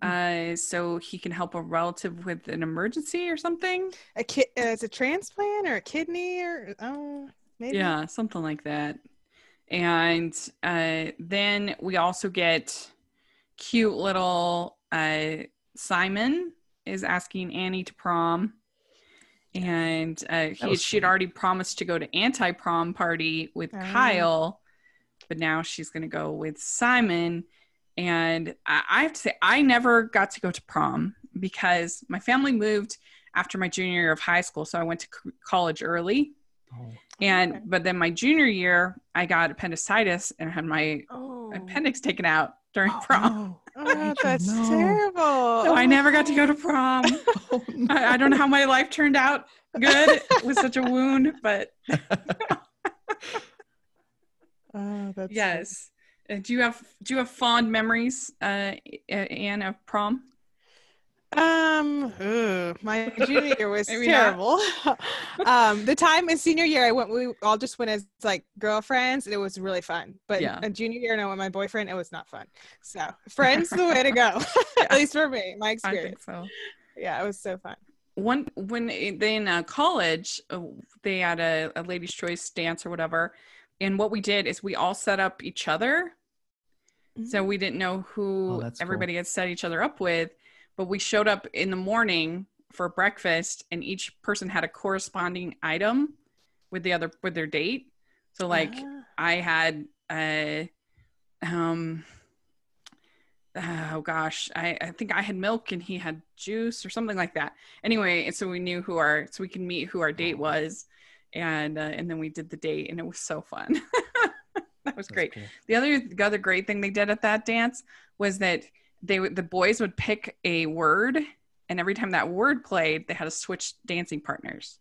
uh, so he can help a relative with an emergency or something. a kid, uh, it's a transplant or a kidney or oh, maybe. Yeah, something like that. And uh, then we also get cute little uh, Simon is asking Annie to prom. And uh, he, she'd sweet. already promised to go to anti prom party with Oh. Kyle, but now she's going to go with Simon. And I, I have to say, I never got to go to prom because my family moved after my junior year of high school. So I went to c- college early. Oh, And Okay. but then my junior year, I got appendicitis and had my Oh. appendix taken out during prom. no. Oh, that's No. terrible. So I never got to go to prom. Oh, no. I, I don't know how my life turned out good with such a wound, but Oh, that's yes. Uh, do you have do you have fond memories, uh, Anne of prom? Um, ugh, my junior year was terrible. um, the time in senior year, I went. We all just went as like girlfriends, and it was really fun. But Yeah. in junior year, and I went with my boyfriend. It was not fun. So friends, the way to go. Yeah. At least for me, my I experience. think so. Yeah, it was so fun. one when they in uh, college uh, they had a, a ladies choice dance or whatever and what we did is we all set up each other so we didn't know Oh, who cool. everybody had set each other up with but we showed up in the morning for breakfast and each person had a corresponding item with the other with their date. So like Ah. i had uh um oh gosh I, I think i had milk and he had juice or something like that. Anyway so we knew who our so we can meet who our date was. And uh, and then we did the date and it was so fun. That was That's great. cool. the other the other great thing they did at that dance was that they the boys would pick a word and every time that word played they had to switch dancing partners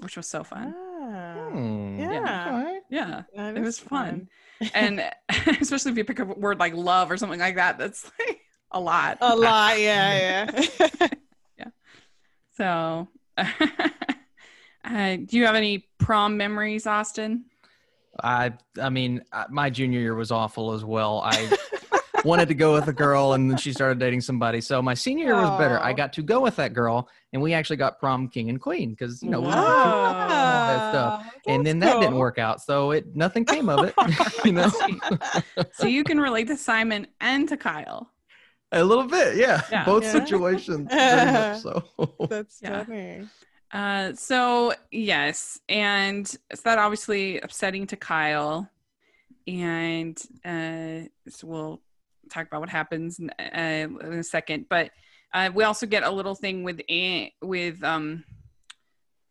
which was so fun Ah. Hmm, Yeah. all right. Yeah, It was fun. and especially if you pick up a word like love or something like that, that's like a lot. A lot, yeah, yeah. Yeah. So, uh, do you have any prom memories, Austin? I I mean, uh, my junior year was awful as well. I wanted to go with a girl, and then she started dating somebody. So my senior year was better. I got to go with that girl, and we actually got prom king and queen because you know, we were Wow. cute, all that stuff. And then that's that didn't work out. So it nothing came of it. you know, so you can relate to Simon and to Kyle. a little bit, yeah. Yeah. Both Yeah. situations, very much so. That's Yeah. funny. Uh, so yes, and so that obviously upsetting to Kyle, and uh, so we'll talk about what happens in, uh, in a second. But uh, we also get a little thing with An- with um,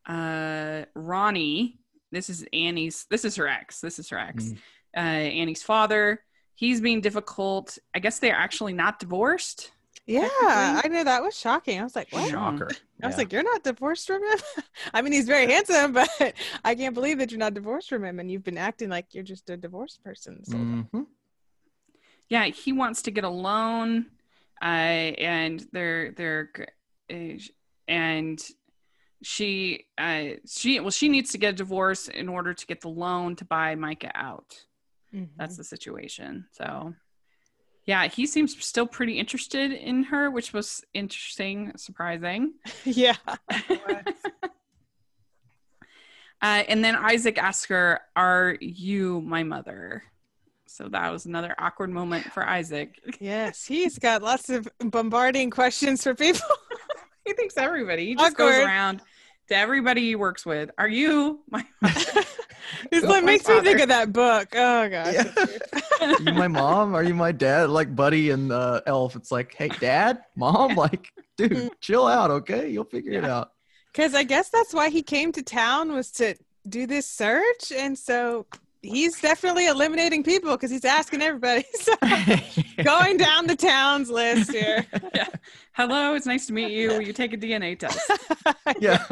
uh, Ronnie. This is Annie's. This is her ex. This is her ex. Mm. Uh, Annie's father. He's being difficult. I guess they're actually not divorced. Yeah, I know that was shocking. I was like, what? Shocker. I was Yeah. like, you're not divorced from him? I mean, he's very handsome, but I can't believe that you're not divorced from him and you've been acting like you're just a divorced person. So Mhm. Yeah he wants to get a loan uh and they're they're uh, and she uh she well she needs to get a divorce in order to get the loan to buy micah out Mhm. that's the situation so yeah he seems still pretty interested in her which was interesting surprising yeah. uh, and then isaac asks her are you my mother so that was another awkward moment for isaac Yes, he's got lots of bombarding questions for people. He thinks everybody. He just goes around to everybody he works with. Are you my It's like my makes me think of that book. Oh gosh. Yeah. you my mom? Are you my dad? Like Buddy and uh, Elf. It's like, hey, dad, mom, like, dude, chill out, okay? You'll figure it out. Because I guess that's why he came to town was to do this search, and so he's definitely eliminating people because he's asking everybody. So going down the town's list here. Hello, it's nice to meet you. Will you take a DNA test? yeah.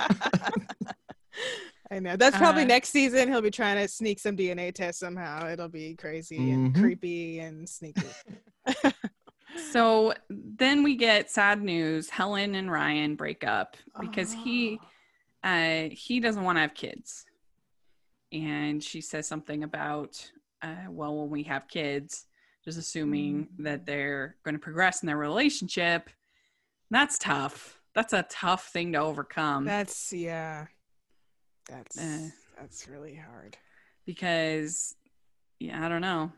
I know. That's probably Uh, next season. He'll be trying to sneak some DNA tests somehow. It'll be crazy and Mhm. creepy and sneaky. So then we get sad news. Helen and Ryan break up because he Oh. uh, he doesn't want to have kids, and she says something about uh, well, when we have kids, just assuming that they're going to progress in their relationship. That's tough. That's a tough thing to overcome. That's yeah. That's Uh. that's really hard. because yeah, I don't know.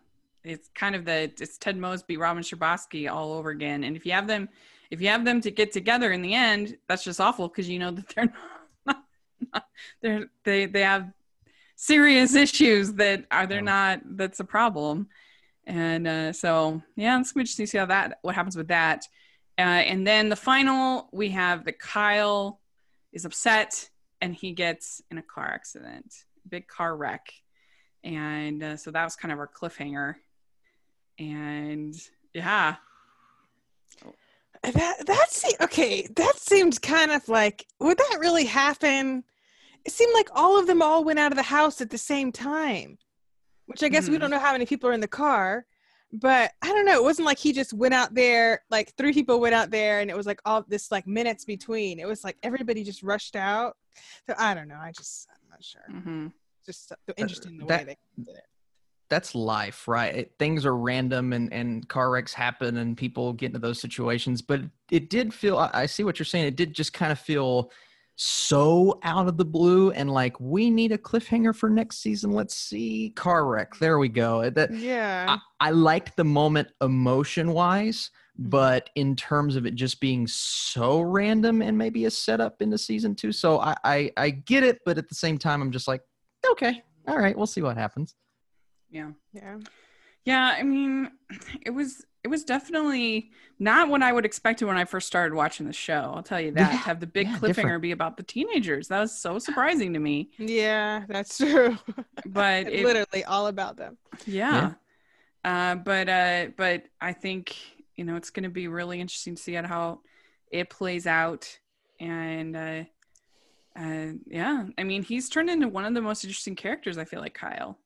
It's kind of the it's Ted Mosby, Robin Scherbatsky all over again. And if you have them, if you have them to get together in the end, that's just awful because you know that they're not, they're they they have serious issues that are they're not that's a problem. And uh, so yeah, it's interesting to see how that what happens with that. Uh, and then the final, we have that Kyle is upset and he gets in a car accident, big car wreck and uh, so that was kind of our cliffhanger and yeah That that se- okay. That seems kind of like would that really happen? It seemed like all of them all went out of the house at the same time, which I guess we Mhm. don't know how many people are in the car. But I don't know. It wasn't like he just went out there. Like three people went out there, and it was like all this like minutes between. It was like everybody just rushed out. So I don't know. I just I'm not sure. hmm Just so interesting the that- way they did it. That's life, right? It, things are random and, and car wrecks happen and people get into those situations. But it did feel, I, I see what you're saying. It did just kind of feel so out of the blue and like, we need a cliffhanger for next season. Let's see. Car wreck. There we go. That, Yeah. I, I liked the moment emotion wise, Mhm. but in terms of it just being so random and maybe a setup into season two. So I, I, I get it, but at the same time, I'm just like, okay, all right, we'll see what happens. yeah yeah. Yeah i mean it was it was definitely not what i would expect when i first started watching the show i'll tell you that Yeah, have the big yeah, cliffhanger different. be about the teenagers that was so surprising to me Yeah. That's true. but it, Literally all about them. yeah, Uh, but uh but i think you know it's going to be really interesting to see how it plays out and uh uh yeah i mean he's turned into one of the most interesting characters i feel like kyle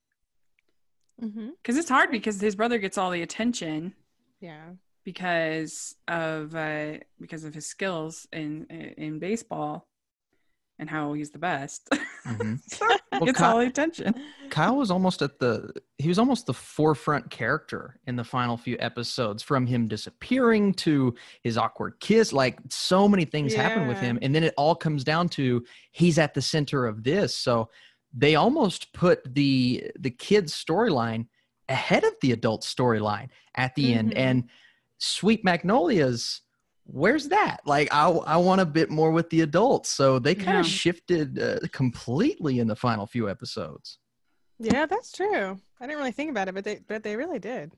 Mm-hmm. because it's hard because his brother gets all the attention Yeah. because of uh because of his skills in in baseball and how he's the best. Mhm. so Well, gets Ky- all the attention. Kyle was almost at the he was almost the forefront character in the final few episodes from him disappearing to his awkward kiss like so many things happen with him and then it all comes down to he's at the center of this so they almost put the the kids storyline ahead of the adult storyline at the end Mhm. and sweet magnolias where's that like i i want a bit more with the adults so they kind Yeah. of shifted uh, completely in the final few episodes Yeah, that's true. I didn't really think about it, but they but they really did.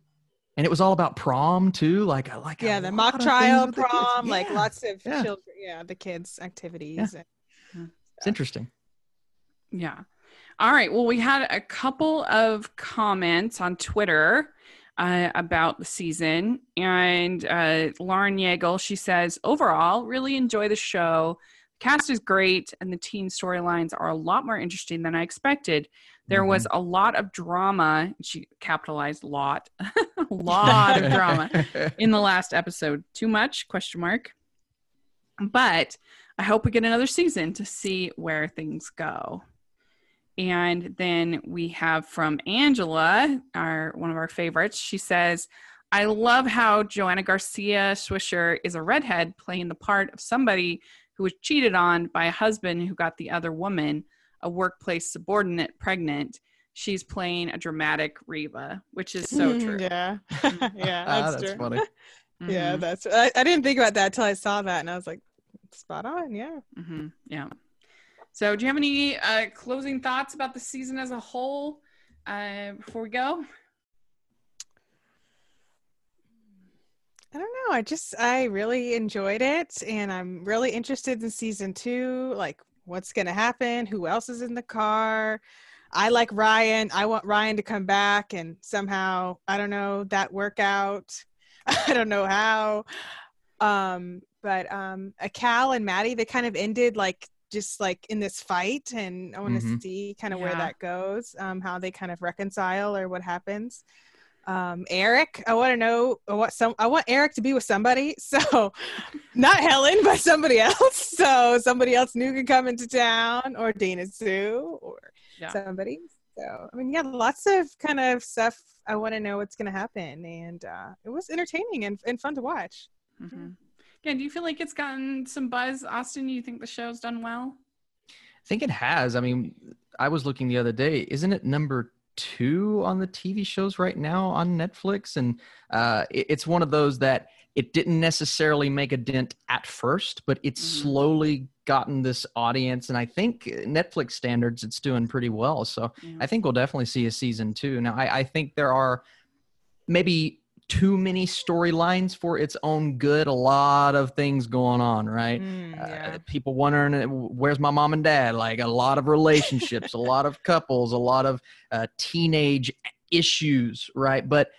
and it was all about prom too like i like Yeah, the mock of trial, things with the kids. prom, like lots of yeah. children. Yeah, the kids' activities. it's interesting Yeah. All right. Well, we had a couple of comments on Twitter uh, about the season, and uh, Lauren Yeagle, she says, overall, really enjoy the show. Cast is great, and the teen storylines are a lot more interesting than I expected. There was a lot of drama. She capitalized "lot," a lot of drama in the last episode. Too much? Question mark. But I hope we get another season to see where things go. And then we have from Angela, our one of our favorites. She says, "I love how Joanna Garcia Swisher is a redhead playing the part of somebody who was cheated on by a husband who got the other woman, a workplace subordinate, pregnant. She's playing a dramatic Reba, which is so true. yeah, yeah, Ah, that's, that's true. funny Yeah, Mhm, that's. I, I didn't think about that until I saw that, and I was like, spot on. Yeah. mhm, yeah. So, do you have any uh, closing thoughts about the season as a whole uh, before we go? I don't know. I just I really enjoyed it and I'm really interested in season 2, like what's going to happen, who else is in the car. I like Ryan. I want Ryan to come back and somehow, I don't know, that work out. I don't know how. Um but um a Cal and Maddie they kind of ended like just like in this fight and I want to Mhm. see kind of where that goes, um how they kind of reconcile or what happens um eric i want to know what some i want eric to be with somebody so not helen but somebody else so somebody else new can come into town or dana sue or Yeah. somebody so i mean yeah lots of kind of stuff i want to know what's going to happen and uh it was entertaining and, and fun to watch hmm Yeah. Do you feel like it's gotten some buzz, Austin? You think the show's done well? I think it has. I mean, I was looking the other day. Isn't it number two on the TV shows right now on Netflix? And uh, it- it's one of those that it didn't necessarily make a dent at first, but it's Mhm. slowly gotten this audience. And I think Netflix standards, it's doing pretty well. So Yeah. I think we'll definitely see a season two. Now, I, I think there are maybe too many storylines for its own good. A lot of things going on, right? Mm, uh, people wondering uh, where's my mom and dad like a lot of relationships a lot of couples a lot of uh, teenage issues right but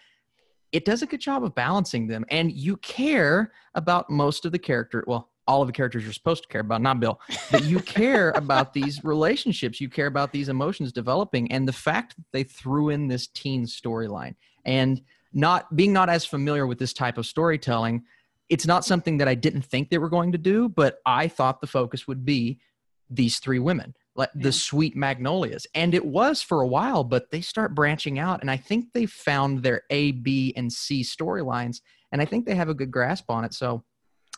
it does a good job of balancing them and you care about most of the character well all of the characters you're supposed to care about not bill but you care about these relationships you care about these emotions developing and the fact that they threw in this teen storyline and not being not as familiar with this type of storytelling it's not something that I didn't think they were going to do, but I thought the focus would be these three women, like Yeah. the sweet magnolias. And it was for a while, but they start branching out. And I think they found their A, B, and C storylines. And I think they have a good grasp on it. So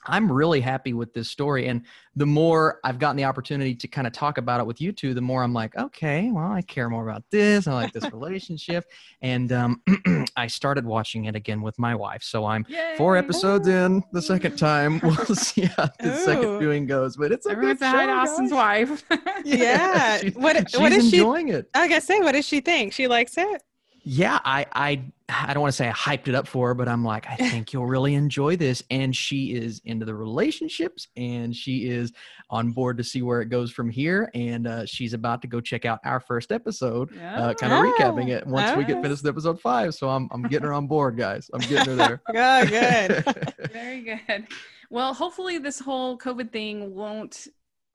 I'm really happy with this story. And the more I've gotten the opportunity to kind of talk about it with you two, the more I'm like, okay, well, I care more about this. I like this relationship. And um, I started watching it again with my wife. So I'm four Yay! episodes in the second time. We'll see how the second viewing goes. But it's a Everyone good say hi show, Austin's wife. Yeah. she- What- she's what is she- enjoying it. i gotta say what does she think she likes it Yeah, I I I don't want to say I hyped it up for her, but I'm like, I think you'll really enjoy this. And she is into the relationships, and she is on board to see where it goes from here. And uh, she's about to go check out our first episode, uh, kind of Oh, recapping it once we get finished with episode five. So I'm I'm getting her on board, guys. I'm getting her there. oh good Very good. Well, hopefully this whole COVID thing won't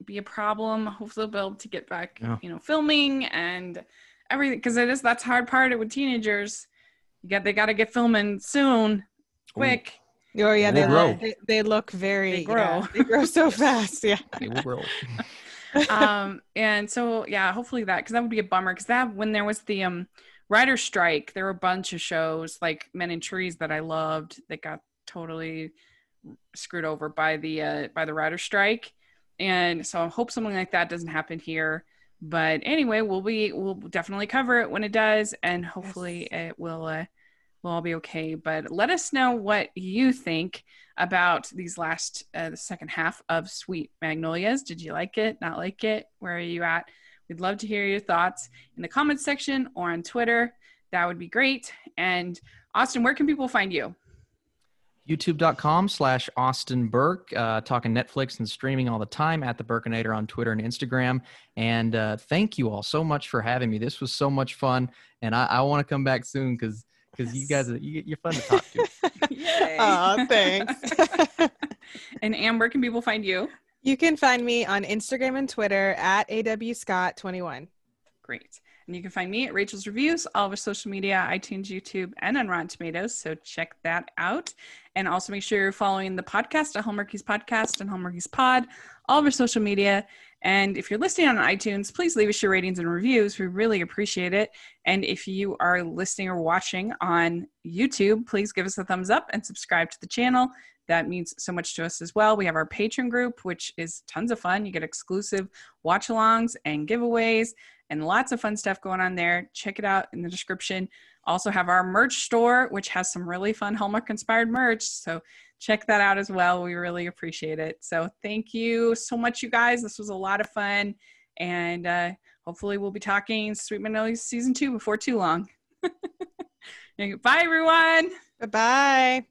be a problem. Hopefully we'll be able to get back, Yeah. you know, filming and everything because it is that's hard part with teenagers. You got they got to get filming soon, quick. Oh yeah, They they look, they, they look very They yeah, grow. they grow so fast. Yeah. It will grow. um, and so yeah, hopefully that because that would be a bummer because that when there was the um writer strike, there were a bunch of shows like Men in Trees that I loved that got totally screwed over by the uh, by the writer strike, and so I hope something like that doesn't happen here. But anyway, we'll be we'll definitely cover it when it does, and hopefully it will uh, will all be okay. But let us know what you think about these last uh, the second half of Sweet Magnolias. Did you like it? Not like it? Where are you at? We'd love to hear your thoughts in the comments section or on Twitter. That would be great. And Austin, where can people find you? youtube.com slash austin burke uh, talking netflix and streaming all the time at the burkinator on twitter and instagram and uh, thank you all so much for having me this was so much fun and i, I want to come back soon because because you guys are you, you're fun to talk to Yay. Aw, thanks. and Am, where can people find you? you can find me on Instagram and Twitter at awscott21. Great. And you can find me at Rachel's Reviews, all of our social media, iTunes, YouTube, and on Rotten Tomatoes. So check that out. And also make sure you're following the podcast at Hallmarkies Podcast and Hallmarkies Pod, all of our social media. And if you're listening on iTunes, please leave us your ratings and reviews. We really appreciate it. And if you are listening or watching on YouTube, please give us a thumbs up and subscribe to the channel. That means so much to us as well. We have our Patreon group, which is tons of fun. You get exclusive watch alongs and giveaways and lots of fun stuff going on there. Check it out in the description. Also have our merch store, which has some really fun Hallmark inspired merch. So check that out as well. We really appreciate it. So thank you so much, you guys. This was a lot of fun. And uh, hopefully we'll be talking Sweet Magnolias season two before too long. Bye, everyone. Bye bye.